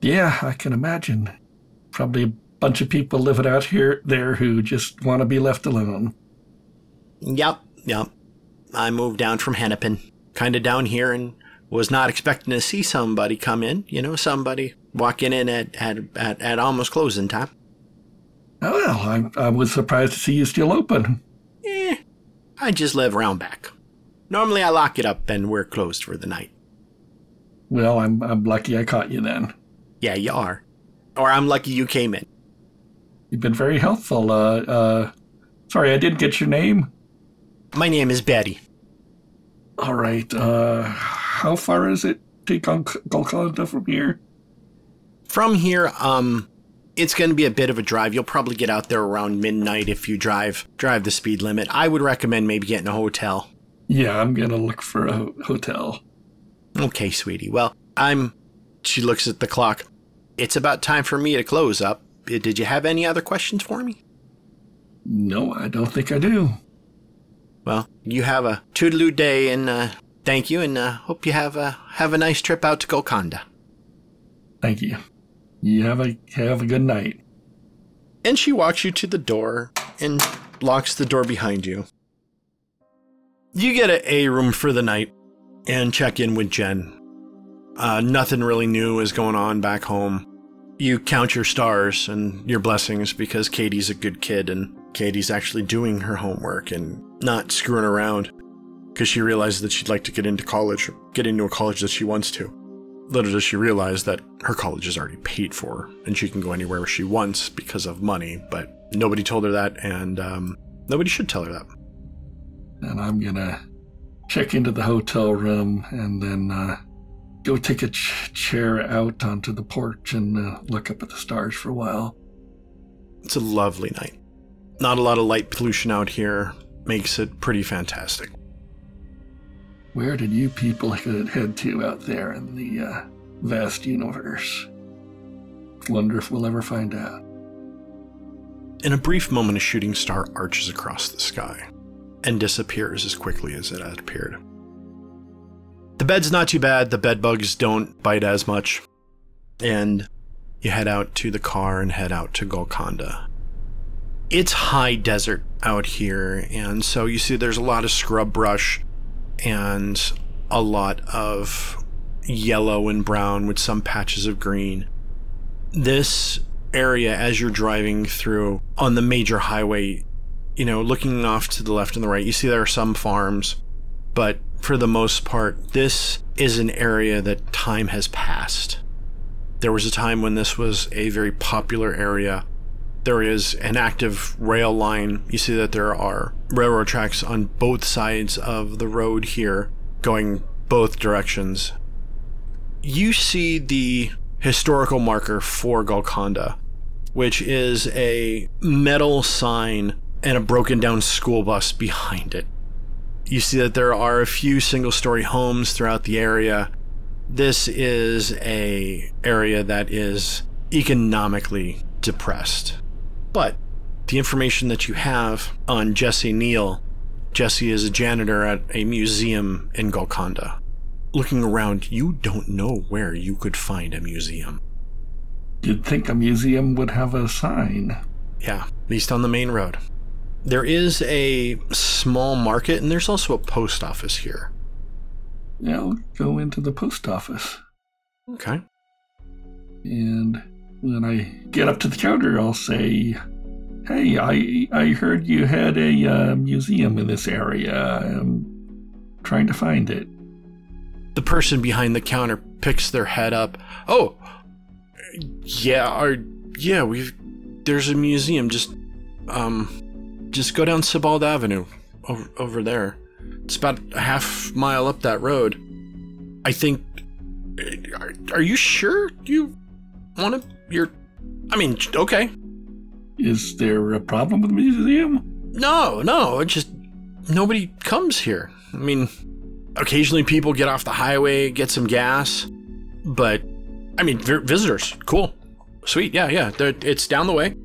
Yeah, I can imagine. Probably a bunch of people living out here there who just want to be left alone. Yep, yep. I moved down from Hennepin, kind of down here, and was not expecting to see somebody come in. You know, somebody walking in at at, at, at almost closing time. Oh, well, I, I was surprised to see you still open. Eh, I just live around back. Normally, I lock it up and we're closed for the night. Well, I'm I'm lucky I caught you then. Yeah, you are. Or I'm lucky you came in. You've been very helpful. Uh, uh, sorry, I didn't get your name. My name is Betty. All right. Uh, how far is it to Gol- Golconda from here? From here, um, it's going to be a bit of a drive. You'll probably get out there around midnight if you drive drive the speed limit. I would recommend maybe getting a hotel. Yeah, I'm gonna look for a hotel. Okay, sweetie. Well, I'm. She looks at the clock. it's about time for me to close up. Uh, Did you have any other questions for me? No, I don't think I do. Well, you have a toodaloo day, and uh, thank you, and uh, hope you have a have a nice trip out to Golconda. Thank you. You have a have a good night. And she walks you to the door and locks the door behind you. You get a A room for the night and check in with Jen. Uh, nothing really new is going on back home. You count your stars and your blessings because Katie's a good kid and Katie's actually doing her homework and not screwing around because she realizes that she'd like to get into college, get into a college that she wants to. Little does she realize that her college is already paid for and she can go anywhere she wants because of money, but nobody told her that and um, nobody should tell her that. And I'm gonna check into the hotel room and then uh, go take a ch- chair out onto the porch and uh, look up at the stars for a while. It's a lovely night. Not a lot of light pollution out here makes it pretty fantastic. Where did you people head to out there in the uh, vast universe? Wonder if we'll ever find out. In a brief moment, a shooting star arches across the sky and disappears as quickly as it had appeared. The bed's not too bad, the bed bugs don't bite as much, and you head out to the car and head out to Golconda. It's high desert out here, and so you see there's a lot of scrub brush and a lot of yellow and brown with some patches of green. This area, as you're driving through on the major highway, you know, looking off to the left and the right, you see there are some farms, but for the most part, this is an area that time has passed. There was a time when this was a very popular area. There is an active rail line. You see that there are railroad tracks on both sides of the road here, going both directions. You see the historical marker for Golconda, which is a metal sign and a broken down school bus behind it. You see that there are a few single story homes throughout the area. This is a area that is economically depressed. But the information that you have on Jesse Neal, Jesse is a janitor at a museum in Golconda. Looking around, you don't know where you could find a museum. You'd think a museum would have a sign. Yeah, at least on the main road. There is a small market and there's also a post office here. Yeah, I'll go into the post office. Okay. And when I get up to the counter, I'll say, Hey, I, I heard you had a uh, museum in this area. I'm trying to find it. The person behind the counter picks their head up. Oh, yeah, our, yeah, we've, there's a museum just, um, just go down Sebald Avenue over, over there. It's about a half mile up that road. I think, are, are you sure you want to, you're, I mean, okay. Is there a problem with the museum? No, no, it just nobody comes here. I mean, occasionally people get off the highway, get some gas, but I mean, vi- visitors, cool, sweet, yeah, yeah. It's down the way.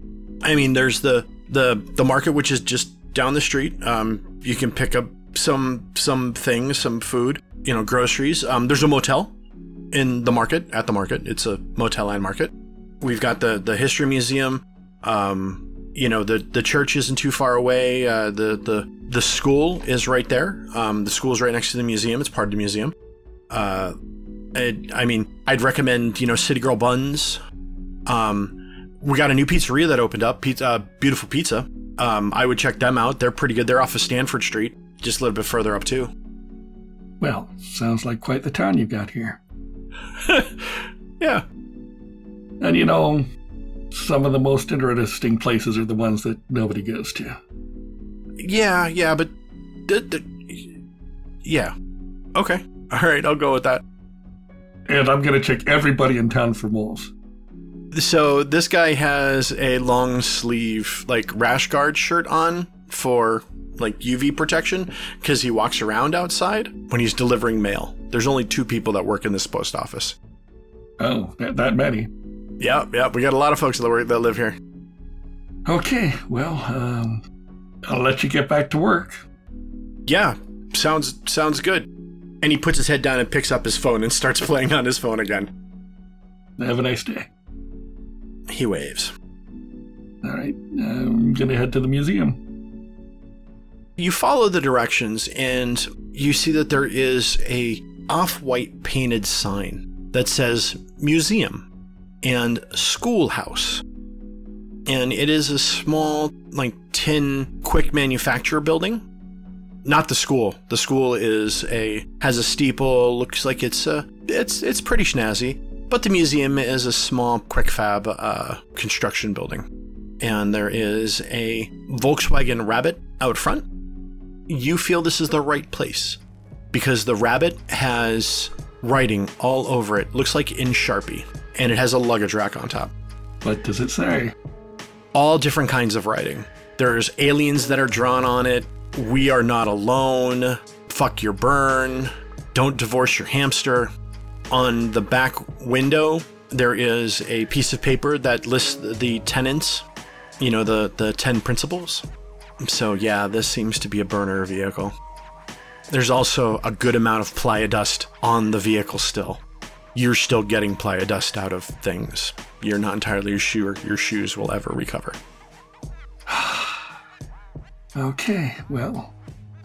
I mean, there's the the the market which is just down the street. Um, you can pick up some some things, some food, you know, groceries. Um, there's a motel in the market at the market. It's a motel and market. We've got the the history museum. Um, you know, the the church isn't too far away. Uh, the the the school is right there. Um, the school is right next to the museum. It's part of the museum. Uh, it, I mean, I'd recommend you know City Girl Buns. Um, we got a new pizzeria that opened up. Pizza, uh, beautiful pizza. Um, I would check them out. They're pretty good. They're off of Stanford Street, just a little bit further up too. Well, sounds like quite the town you've got here. Yeah, And you know, some of the most interesting places are the ones that nobody goes to. yeah, yeah, but the, the, yeah, okay, all right, I'll go with that. And I'm going to check everybody in town for moles. So this guy has a long sleeve like rash guard shirt on for like UV protection because he walks around outside when he's delivering mail. There's only two people that work in this post office. Oh, that, that many. Yep, yep. We got a lot of folks that work- that live here. Okay, well, um, I'll let you get back to work. Yeah, sounds sounds good. And he puts his head down and picks up his phone and starts playing on his phone again. Have a nice day. He waves. All right, I'm gonna head to the museum. You follow the directions and you see that there is a off-white painted sign that says museum and schoolhouse. And it is a small like tin quick manufacturer building. Not the school. The school is a has a steeple, looks like it's a it's it's pretty snazzy, but the museum is a small quick fab uh, construction building. And there is a Volkswagen Rabbit out front you feel this is the right place because the rabbit has writing all over it. Looks like in Sharpie, and it has a luggage rack on top. What does it say? All different kinds of writing. There's aliens that are drawn on it. We are not alone. Fuck your burn. Don't divorce your hamster. On the back window, there is a piece of paper that lists the tenants, you know, the, the 10 principles. So, yeah, this seems to be a burner vehicle. There's also a good amount of playa dust on the vehicle still. You're still getting playa dust out of things. You're not entirely sure your shoes will ever recover. Okay, well,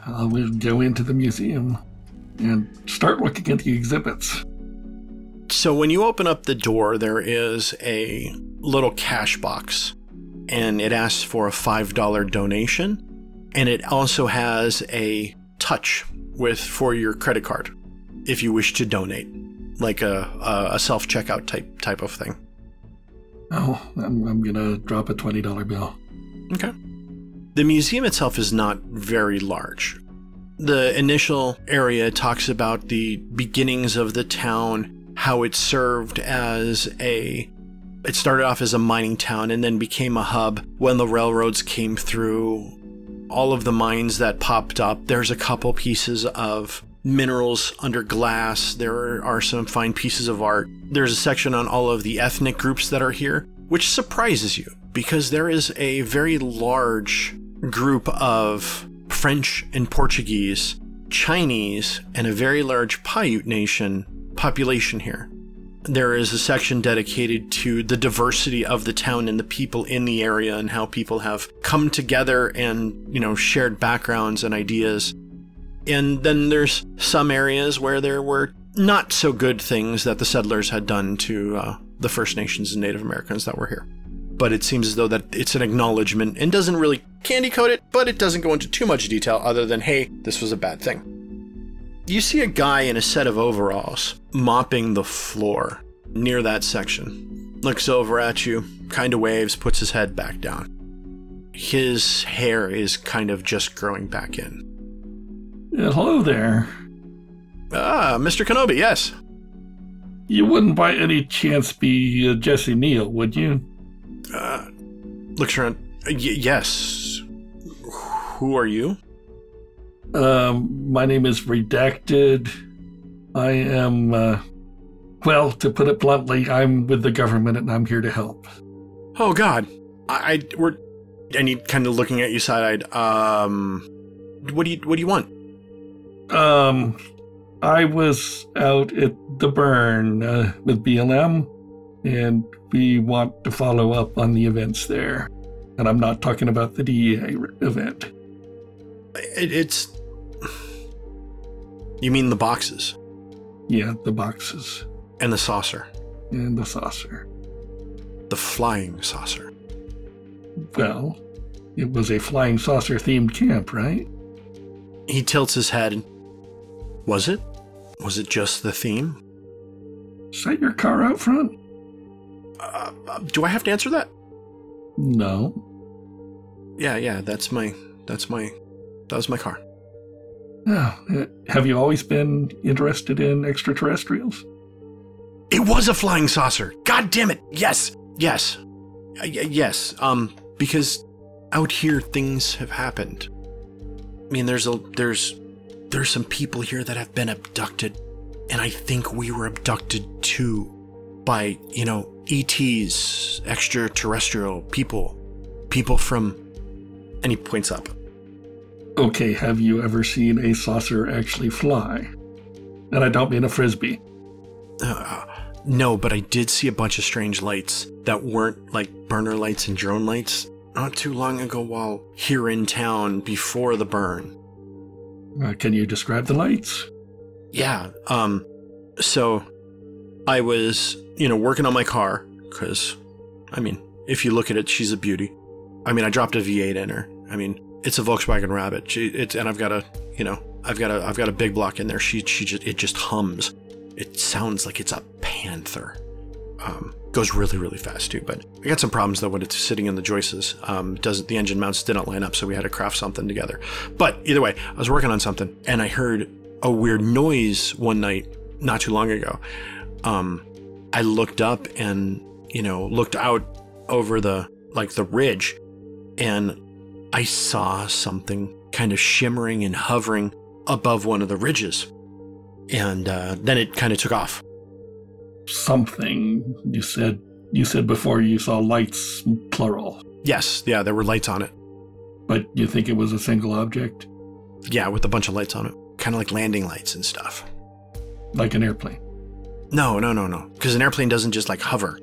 I will go into the museum and start looking at the exhibits. So when you open up the door, there is a little cash box, and it asks for a $5 donation, and it also has a touch with for your credit card if you wish to donate, like a, a, self checkout type type of thing. Oh, I'm, I'm gonna drop a $20 bill. Okay. The museum itself is not very large. The initial area talks about the beginnings of the town, how it served as a. It started off as a mining town and then became a hub when the railroads came through. All of the mines that popped up, there's a couple pieces of minerals under glass. There are some fine pieces of art. There's a section on all of the ethnic groups that are here, which surprises you because there is a very large group of French and Portuguese, Chinese, and a very large Paiute nation population here. There is a section dedicated to the diversity of the town and the people in the area and how people have come together and, you know, shared backgrounds and ideas. And then there's some areas where there were not so good things that the settlers had done to uh, the First Nations and Native Americans that were here. But it seems as though that it's an acknowledgement and doesn't really candy coat it, but it doesn't go into too much detail other than, hey, this was a bad thing. You see a guy in a set of overalls mopping the floor near that section. Looks over at you, kind of waves, puts his head back down. His hair is kind of just growing back in. Uh, hello there. Ah, Mr. Kenobi, yes. You wouldn't by any chance be uh, Jesse Neal, would you? Uh, looks around. Y- yes. Who are you? Um, my name is Redacted. I am, uh, well, to put it bluntly, I'm with the government and I'm here to help. Oh God, I, I we're and kind of looking at you side eyed. Um, what do you what do you want? Um, I was out at the burn uh, with BLM, and we want to follow up on the events there. And I'm not talking about the DEA event. It, it's. You mean the boxes Yeah, the boxes and the saucer, and the saucer. the flying saucer. Well, it was a flying saucer themed camp, right? He tilts his head. Was it? Was it just the theme? Is that your car out front? Uh, uh, do I have to answer that? No. Yeah, yeah. That's my. That's my. That was my car. Oh, have you always been interested in extraterrestrials? It was a flying saucer. God damn it. Yes. Yes. Uh, y- yes. Um because out here things have happened. I mean there's a there's there's some people here that have been abducted and I think we were abducted too by, you know, ETs, extraterrestrial people, people from. And he points up. Okay, have you ever seen a saucer actually fly? And I don't mean a frisbee. Uh, no, but I did see a bunch of strange lights that weren't like burner lights and drone lights not too long ago while here in town before the burn. Uh, can you describe the lights? Yeah, um, so I was, you know, working on my car because, I mean, if you look at it, she's a beauty. I mean, I dropped a V8 in her. I mean, it's a Volkswagen Rabbit. She, it's, and I've got a, you know, I've got a, I've got a big block in there. She, she just, it just hums. It sounds like it's a panther. Um, goes really, really fast too. But I got some problems though when it's sitting in the joists. Um, doesn't the engine mounts didn't line up, so we had to craft something together. But either way, I was working on something and I heard a weird noise one night not too long ago. Um, I looked up and you know looked out over the like the ridge, and I saw something kind of shimmering and hovering above one of the ridges, and uh, then it kind of took off. Something you said. You said before you saw lights, plural. Yes, yeah, there were lights on it. But you think it was a single object, Yeah, with a bunch of lights on it, kind of like landing lights and stuff. like an airplane? No, no, no, no. Because an airplane doesn't just like hover.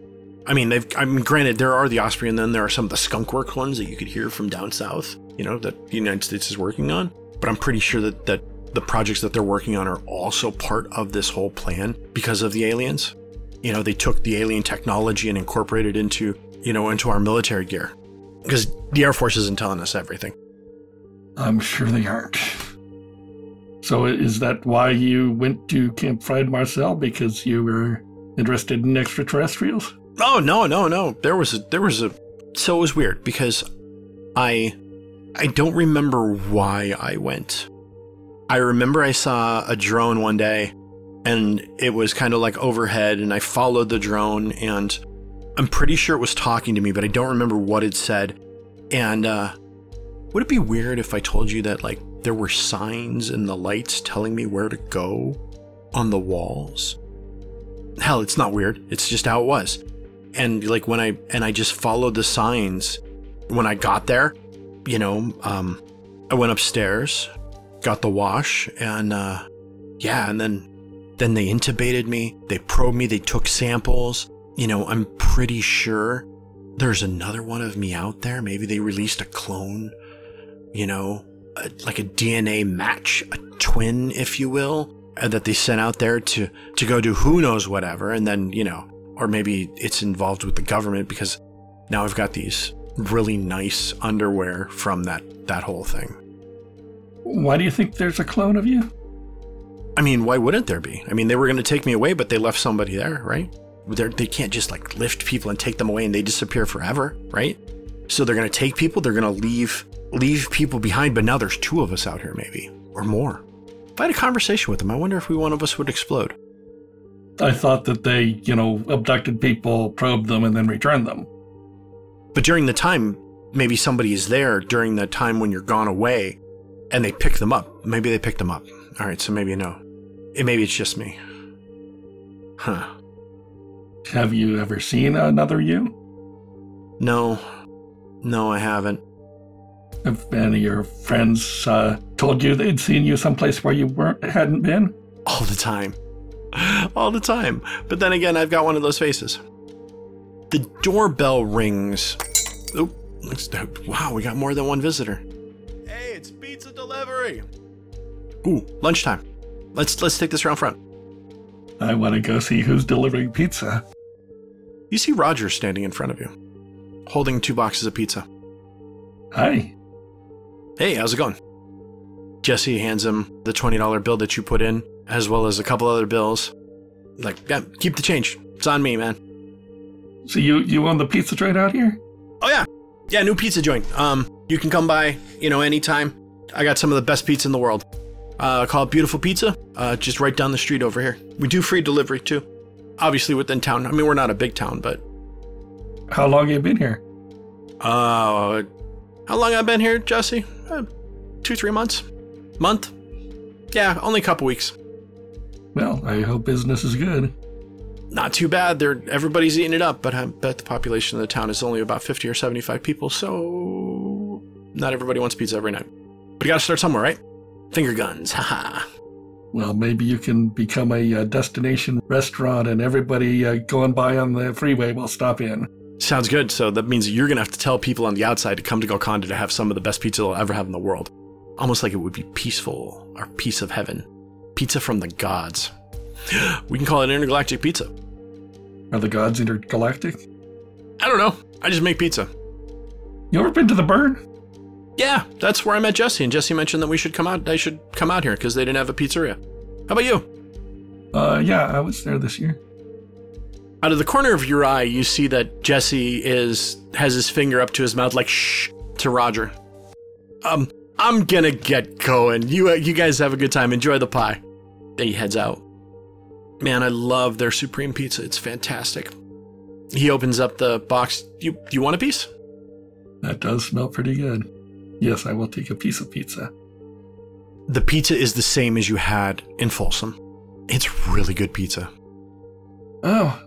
I mean, they've. I mean, granted, there are the Osprey, and then there are some of the skunkworks ones that you could hear from down south. You know that the United States is working on. But I'm pretty sure that that the projects that they're working on are also part of this whole plan because of the aliens. You know, they took the alien technology and incorporated into you know into our military gear. Because the Air Force isn't telling us everything. I'm sure they aren't. So is that why you went to Camp Fried Marcel? Because you were interested in extraterrestrials? Oh no, no, no. There was a there was a so it was weird because I I don't remember why I went. I remember I saw a drone one day and it was kind of like overhead and I followed the drone and I'm pretty sure it was talking to me, but I don't remember what it said. And uh would it be weird if I told you that like there were signs in the lights telling me where to go on the walls? Hell, it's not weird. It's just how it was and like when I and I just followed the signs when I got there, you know, um, I went upstairs, got the wash, and uh, yeah, and then then they intubated me, they probed me, they took samples. You know, I'm pretty sure there's another one of me out there. Maybe they released a clone, you know, a, like a DNA match, a twin, if you will, uh, that they sent out there to to go do who knows whatever, and then you know or maybe it's involved with the government because now I've got these really nice underwear from that that whole thing. Why do you think there's a clone of you? I mean, why wouldn't there be? I mean, they were going to take me away, but they left somebody there, right? They're, they can't just like lift people and take them away and they disappear forever, right? So they're going to take people, they're going to leave leave people behind, but now there's two of us out here, maybe or more. If I had a conversation with them, I wonder if we one of us would explode. I thought that they, you know, abducted people, probed them, and then returned them. But during the time, maybe somebody is there during the time when you're gone away and they pick them up. Maybe they picked them up. All right, so maybe no. It, maybe it's just me. Huh. Have you ever seen another you? No. No, I haven't. Have any of your friends uh, told you they'd seen you someplace where you weren't hadn't been? All the time. All the time. But then again, I've got one of those faces. The doorbell rings. Oh, wow, we got more than one visitor. Hey, it's pizza delivery. Ooh, lunchtime. Let's let's take this around front. I want to go see who's delivering pizza. You see Roger standing in front of you, holding two boxes of pizza. Hi. Hey, how's it going? Jesse hands him the $20 bill that you put in, as well as a couple other bills. Like, yeah, keep the change. It's on me, man. So you you own the pizza joint out here? Oh yeah, yeah, new pizza joint. Um, you can come by, you know, anytime. I got some of the best pizza in the world. Uh, called Beautiful Pizza. Uh, just right down the street over here. We do free delivery too. Obviously within town. I mean, we're not a big town, but How long have you been here? uh, how long I've been here, Jesse? Uh, two, three months, month. Yeah, only a couple weeks. Well, I hope business is good. not too bad. They're everybody's eating it up, but I bet the population of the town is only about 50 or 75 people, so not everybody wants pizza every night. But you gotta start somewhere, right? Finger guns, haha. Well, maybe you can become a, uh destination restaurant and everybody uh, going by on the freeway will stop in. Sounds good. So that means you're gonna have to tell people on the outside to come to Golconda to have some of the best pizza they'll ever have in the world. Almost like it would be peaceful, or piece of heaven. Pizza from the gods. We can call it intergalactic pizza. Are the gods intergalactic? I don't know. I just make pizza. You ever been to the burn? Yeah, that's where I met Jesse, and Jesse mentioned that we should come out. I should come out here because they didn't have a pizzeria. How about you? Uh, yeah, I was there this year. Out of the corner of your eye, you see that Jesse is has his finger up to his mouth, like shh to Roger. Um, I'm gonna get going. You uh, you guys have a good time. Enjoy the pie. Then he heads out. Man, I love their supreme pizza. It's fantastic. He opens up the box. You you want a piece? That does smell pretty good. Yes, I will take a piece of pizza. The pizza is the same as you had in Folsom. It's really good pizza. Oh,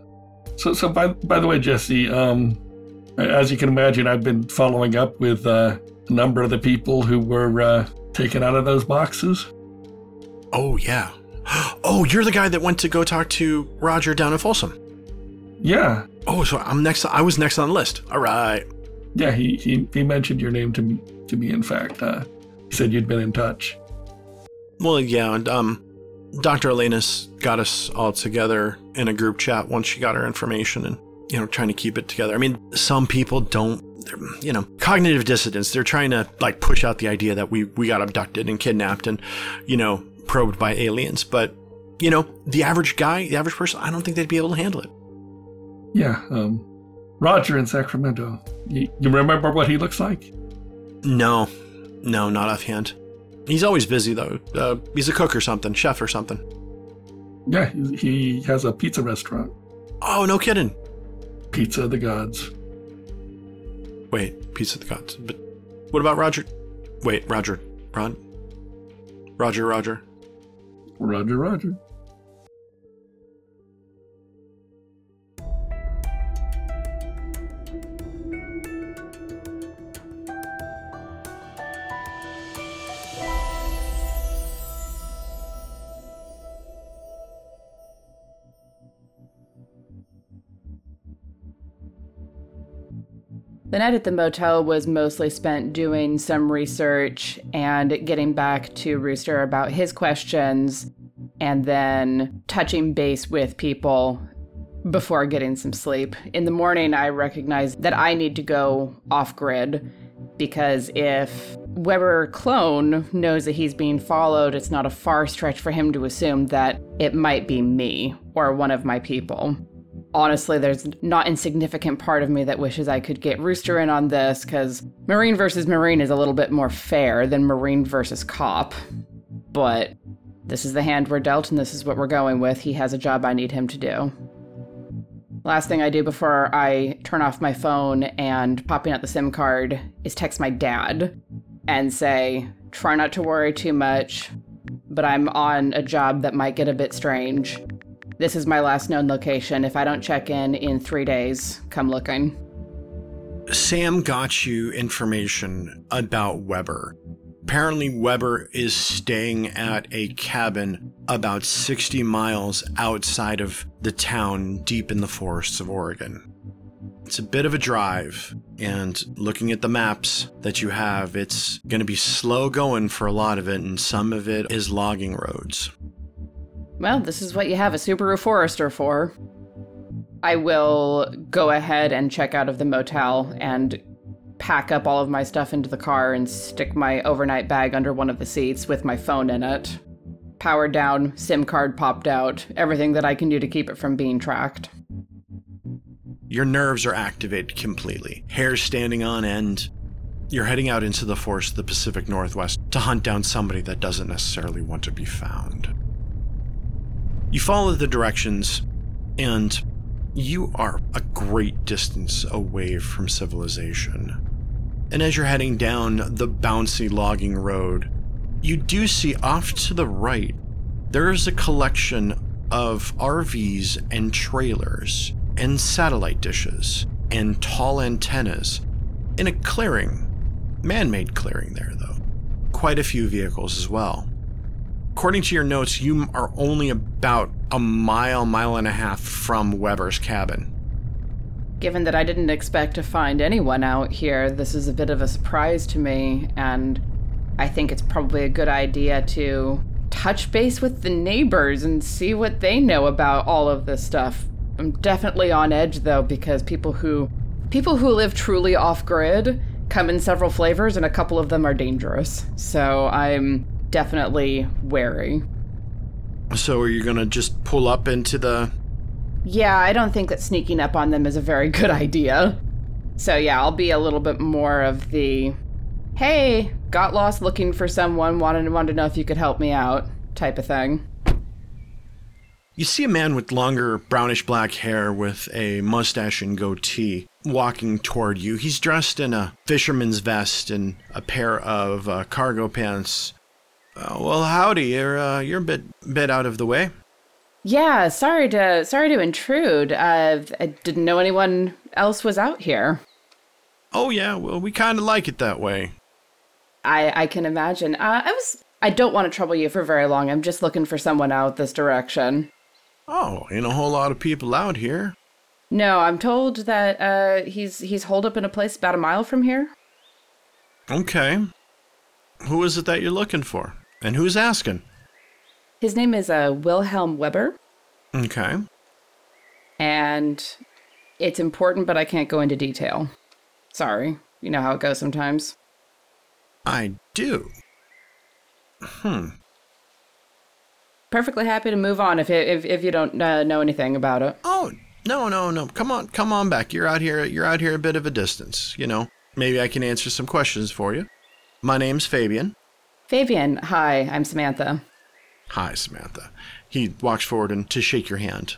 so so by by the way, Jesse, um, as you can imagine, I've been following up with uh, number of the people who were uh, taken out of those boxes. Oh yeah. Oh, you're the guy that went to go talk to Roger down in Folsom. Yeah, Oh, so I'm next. I was next on the list. All right. yeah, he he, he mentioned your name to me. To me, in fact, uh, he said you'd been in touch. Well, yeah, and um, Dr. Elena's got us all together in a group chat once she got our information, and you know, trying to keep it together. I mean, some people don't. You know, cognitive dissonance. They're trying to like push out the idea that we we got abducted and kidnapped and you know probed by aliens, but you know, the average guy, the average person, I don't think they'd be able to handle it. Yeah, um, Roger in Sacramento. You, you remember what he looks like? No, no, not offhand. He's always busy though. Uh, he's a cook or something, chef or something. Yeah, he, he has a pizza restaurant. Oh, no kidding. Pizza of the gods. Wait, Pizza of the Gods. But what about Roger? Wait, Roger. Rod? Roger, Roger. Roger, Roger. The night at the motel was mostly spent doing some research and getting back to Rooster about his questions and then touching base with people before getting some sleep. In the morning, I recognized that I need to go off grid because if Weber clone knows that he's being followed, it's not a far stretch for him to assume that it might be me or one of my people honestly, there's not insignificant part of me that wishes I could get Rooster in on this because Marine versus Marine is a little bit more fair than Marine versus Cop. But this is the hand we're dealt, and this is what we're going with. He has a job I need him to do. Last thing I do before I turn off my phone and popping out the SIM card is text my dad and say, try not to worry too much, but I'm on a job that might get a bit strange. This is my last known location. If I don't check in in three days, come looking. Sam got you information about Weber. Apparently, Weber is staying at a cabin about 60 miles outside of the town, deep in the forests of Oregon. It's a bit of a drive, and looking at the maps that you have, it's going to be slow going for a lot of it, and some of it is logging roads. Well, this is what you have a Subaru Forester for. I will go ahead and check out of the motel and pack up all of my stuff into the car and stick my overnight bag under one of the seats with my phone in it. Powered down, SIM card popped out, everything that I can do to keep it from being tracked. Your nerves are activated completely, hair standing on end. You're heading out into the forest of the Pacific Northwest to hunt down somebody that doesn't necessarily want to be found. You follow the directions, and you are a great distance away from civilization. And as you're heading down the bouncy logging road, you do see off to the right there is a collection of RVs and trailers and satellite dishes and tall antennas in a clearing. Man made clearing there, though. Quite a few vehicles as well. According to your notes, you are only about a mile, mile and a half from Weber's cabin. Given that I didn't expect to find anyone out here, this is a bit of a surprise to me, and I think it's probably a good idea to touch base with the neighbors and see what they know about all of this stuff. I'm definitely on edge though because people who people who live truly off grid come in several flavors and a couple of them are dangerous. So I'm definitely wary. So are you gonna just pull up into the Yeah, I don't think that sneaking up on them is a very good idea. So yeah, I'll be a little bit more of the hey, got lost looking for someone, wanted wanted to know if you could help me out type of thing. You see a man with longer brownish black hair with a mustache and goatee walking toward you. He's dressed in a fisherman's vest and a pair of uh, cargo pants. Uh, well, howdy. You're uh, you're a bit bit out of the way. Yeah, sorry to sorry to intrude. Uh, I didn't know anyone else was out here. Oh yeah, well we kind of like it that way. I I can imagine. Uh, I was I don't want to trouble you for very long. I'm just looking for someone out this direction. Oh, ain't a whole lot of people out here. No, I'm told that uh, he's he's holed up in a place about a mile from here. Okay. Who is it that you're looking for? And who's asking? His name is uh, Wilhelm Weber, Okay. and it's important, but I can't go into detail. Sorry, you know how it goes sometimes. I do. Hmm. Perfectly happy to move on if if if you don't uh, know anything about it. Oh, no, no, no. Come on, come on back. You're out here you're out here a bit of a distance, you know. Maybe I can answer some questions for you. My name's Fabian. Fabian, hi, I'm Samantha. Hi, Samantha. He walks forward and to shake your hand.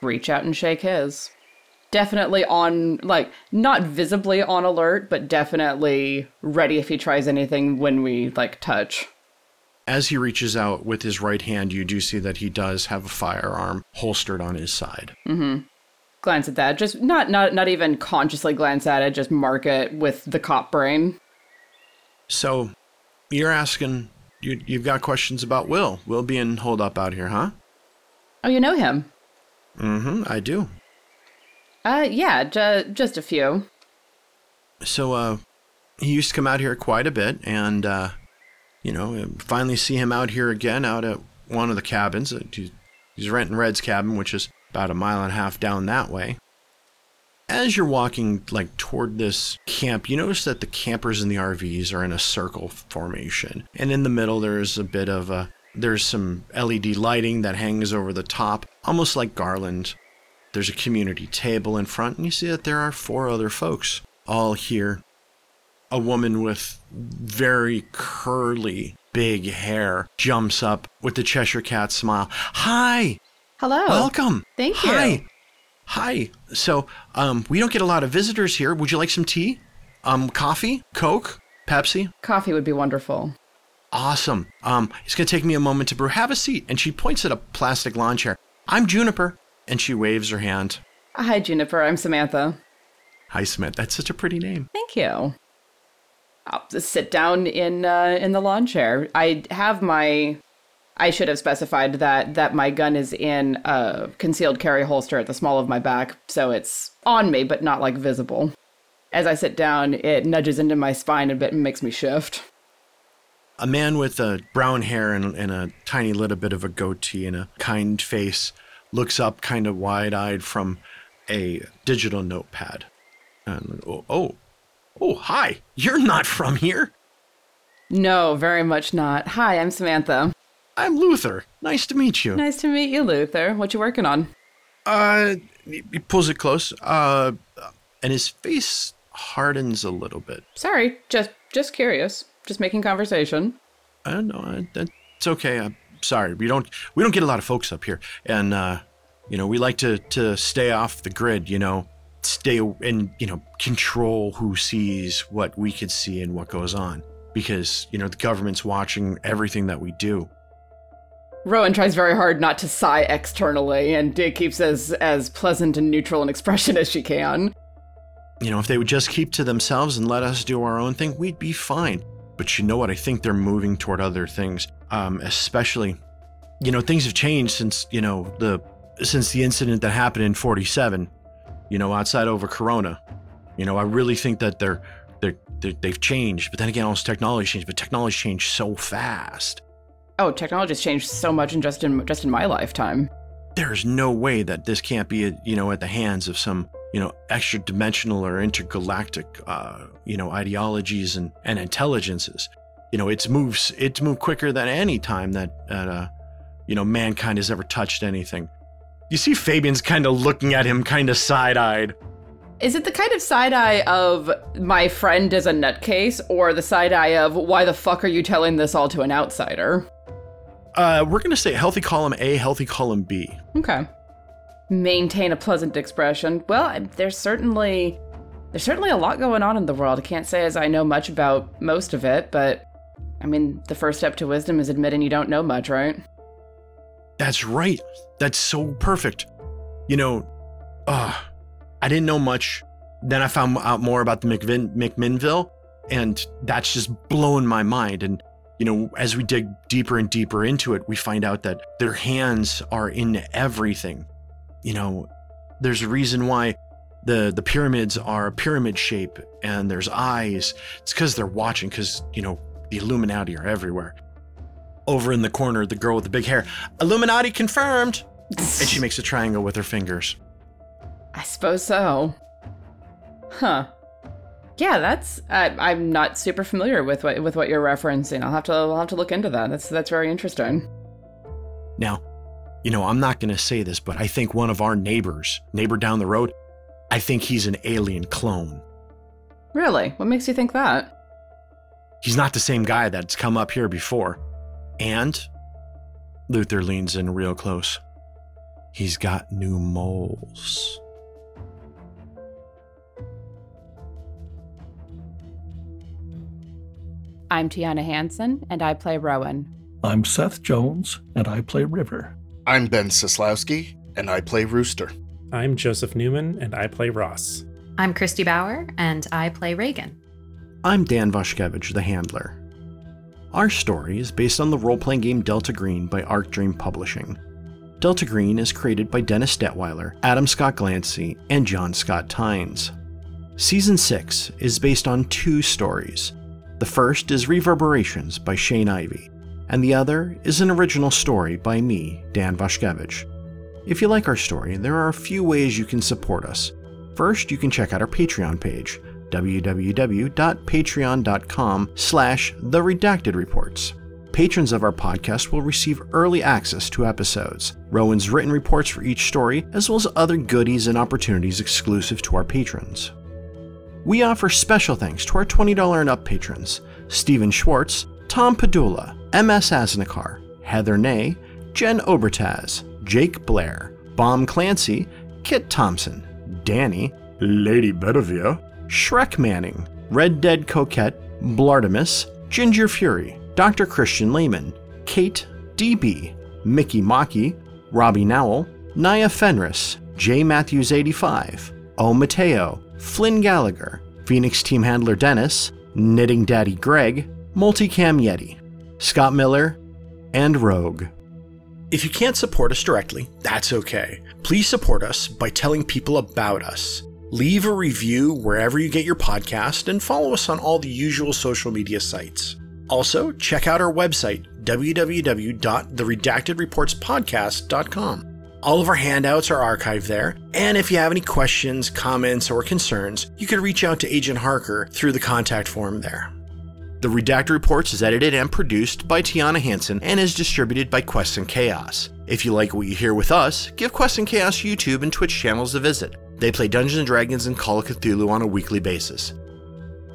reach out and shake his. Definitely on, like, not visibly on alert, but definitely ready if he tries anything when we, like, touch. As he reaches out with his right hand, you do see that he does have a firearm holstered on his side. Mhm. Glance at that. Just not, not, not even consciously glance at it, just mark it with the cop brain. So, you're asking, you, you've got questions about Will. Will being holed up out here, huh? Oh, you know him? Mm-hmm, I do. Uh, yeah, ju- just a few. So, uh, he used to come out here quite a bit, and, uh, you know, finally see him out here again out at one of the cabins. Uh, He's he's renting Red's cabin, which is about a mile and a half down that way. As you're walking, like, toward this camp, you notice that the campers in the RVs are in a circle formation. And in the middle, there's a bit of a, there's some LED lighting that hangs over the top, almost like garland. There's a community table in front, and you see that there are four other folks all here. A woman with very curly, big hair jumps up with the Cheshire Cat smile. Hi, Hello. welcome. Thank you. Hi, hi. So, um, we don't get a lot of visitors here. Would you like some tea? Um, coffee, Coke, Pepsi? Coffee would be wonderful. Awesome. Um, it's gonna take me a moment to brew. Have a seat. And she points at a plastic lawn chair. I'm Juniper. And she waves her hand. Hi, Juniper. I'm Samantha. Hi, Samantha. That's such a pretty name. Thank you. I'll just sit down in uh, in the lawn chair. I have my. I should have specified that that my gun is in a concealed carry holster at the small of my back, so it's on me but not like visible. As I sit down, it nudges into my spine a bit and makes me shift. A man with uh, brown hair and, and a tiny little bit of a goatee and a kind face looks up kind of wide eyed from a digital notepad. And, oh, oh, oh, hi. You're not from here. No, very much not. Hi, I'm Samantha. I'm Luther. Nice to meet you. Nice to meet you, Luther. What you working on? Uh, he pulls it close. Uh, and his face hardens a little bit. Sorry, just just curious. Just making conversation. I don't know. I, that's okay. I'm sorry. We don't we don't get a lot of folks up here, and uh, you know we like to to stay off the grid. You know, stay and you know control who sees what we could see and what goes on, because you know the government's watching everything that we do. Rowan tries very hard not to sigh externally and keeps as as pleasant and neutral an expression as she can. You know, if they would just keep to themselves and let us do our own thing, we'd be fine. But you know what? I think they're moving toward other things, um, especially, you know, things have changed since you know the since the incident that happened in '47. You know, outside over Corona. You know, I really think that they're they're, they're they've changed. But then again, also technology changed. But technology changed so fast. Oh, technology's changed so much in just in just in my lifetime. There's no way that this can't be, you know, at the hands of some you know, extra dimensional or intergalactic, uh, you know, ideologies and, and intelligences. You know, it's moves, it's moved quicker than any time that, uh, you know, mankind has ever touched anything. You see Fabian's kind of looking at him kind of side eyed. Is it the kind of side eye of my friend is a nutcase or the side eye of why the fuck are you telling this all to an outsider? Uh, we're going to say healthy column A, healthy column B. Okay maintain a pleasant expression. Well, there's certainly there's certainly a lot going on in the world. I can't say as I know much about most of it, but I mean, the first step to wisdom is admitting you don't know much, right? That's right. That's so perfect. You know, uh, I didn't know much. Then I found out more about the McVin- McMinnville, and that's just blowing my mind. And, you know, as we dig deeper and deeper into it, we find out that their hands are in everything you know, there's a reason why the the pyramids are a pyramid shape and there's eyes. It's because they're watching. Because you know the Illuminati are everywhere. Over in the corner, the girl with the big hair, Illuminati confirmed, and she makes a triangle with her fingers. I suppose so. Huh. Yeah, that's I, am not super familiar with what with what you're referencing. I'll have to I'll have to look into that. That's that's very interesting. Now, you know, I'm not going to say this, but I think one of our neighbors, neighbor down the road, I think he's an alien clone. Really? What makes you think that? He's not the same guy that's come up here before. And Luther leans in real close. He's got new moles. I'm Tiana Hansen, and I play Rowan. I'm Seth Jones, and I play River. I'm Ben Sislowski, and I play Rooster. I'm Joseph Newman, and I play Ross. I'm Christy Bauer, and I play Reagan. I'm Dan Vashkevich, the handler. Our story is based on the role playing game Delta Green by Arc Dream Publishing. Delta Green is created by Dennis Detwiller, Adam Scott Glancy, and John Scott Tynes. Season 6 is based on two stories. The first is Reverberations by Shane Ivey, and the other is an original story by me, Dan Vashkevich. If you like our story, there are a few ways you can support us. First, you can check out our Patreon page, www.patreon.com slash the redacted reports. Patrons of our podcast will receive early access to episodes, Rowan's written reports for each story, as well as other goodies and opportunities exclusive to our patrons. We offer special thanks to our $20 and up patrons Stephen Schwartz, Tom Padula, MS Asnikar, Heather Ney, Jen Obertaz, Jake Blair, Bomb Clancy, Kit Thompson, Danny, Lady Bedivere, Shrek Manning, Red Dead Coquette, Blartimus, Ginger Fury, Dr. Christian Lehman, Kate DB, Mickey Maki, Robbie Nowell, Naya Fenris, J. Matthews 85, O. Mateo, Flynn Gallagher, Phoenix Team Handler Dennis, Knitting Daddy Greg, Multicam Yeti. Scott Miller, and Rogue. If you can't support us directly, that's okay. Please support us by telling people about us. Leave a review wherever you get your podcast and follow us on all the usual social media sites. Also, check out our website, www.theredactedreportspodcast.com. All of our handouts are archived there, and if you have any questions, comments, or concerns, you can reach out to Agent Harker through the contact form there. The Redacted Reports is edited and produced by Tiana Hansen and is distributed by Quest and Chaos. If you like what you hear with us, give Quest and Chaos YouTube and Twitch channels a visit. They play Dungeons & Dragons and Call of Cthulhu on a weekly basis.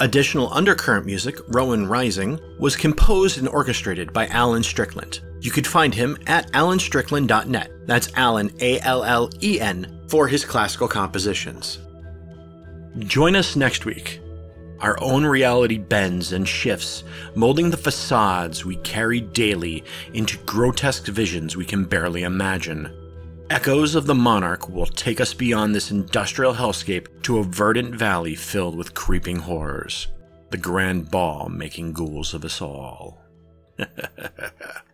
Additional undercurrent music, Rowan Rising, was composed and orchestrated by Allen Strickland. You could find him at allenstrickland.net. That's Allen, A L L E N, for his classical compositions. Join us next week Our own reality bends and shifts, molding the facades we carry daily into grotesque visions we can barely imagine. Echoes of the Monarch will take us beyond this industrial hellscape to a verdant valley filled with creeping horrors. The grand ball making ghouls of us all.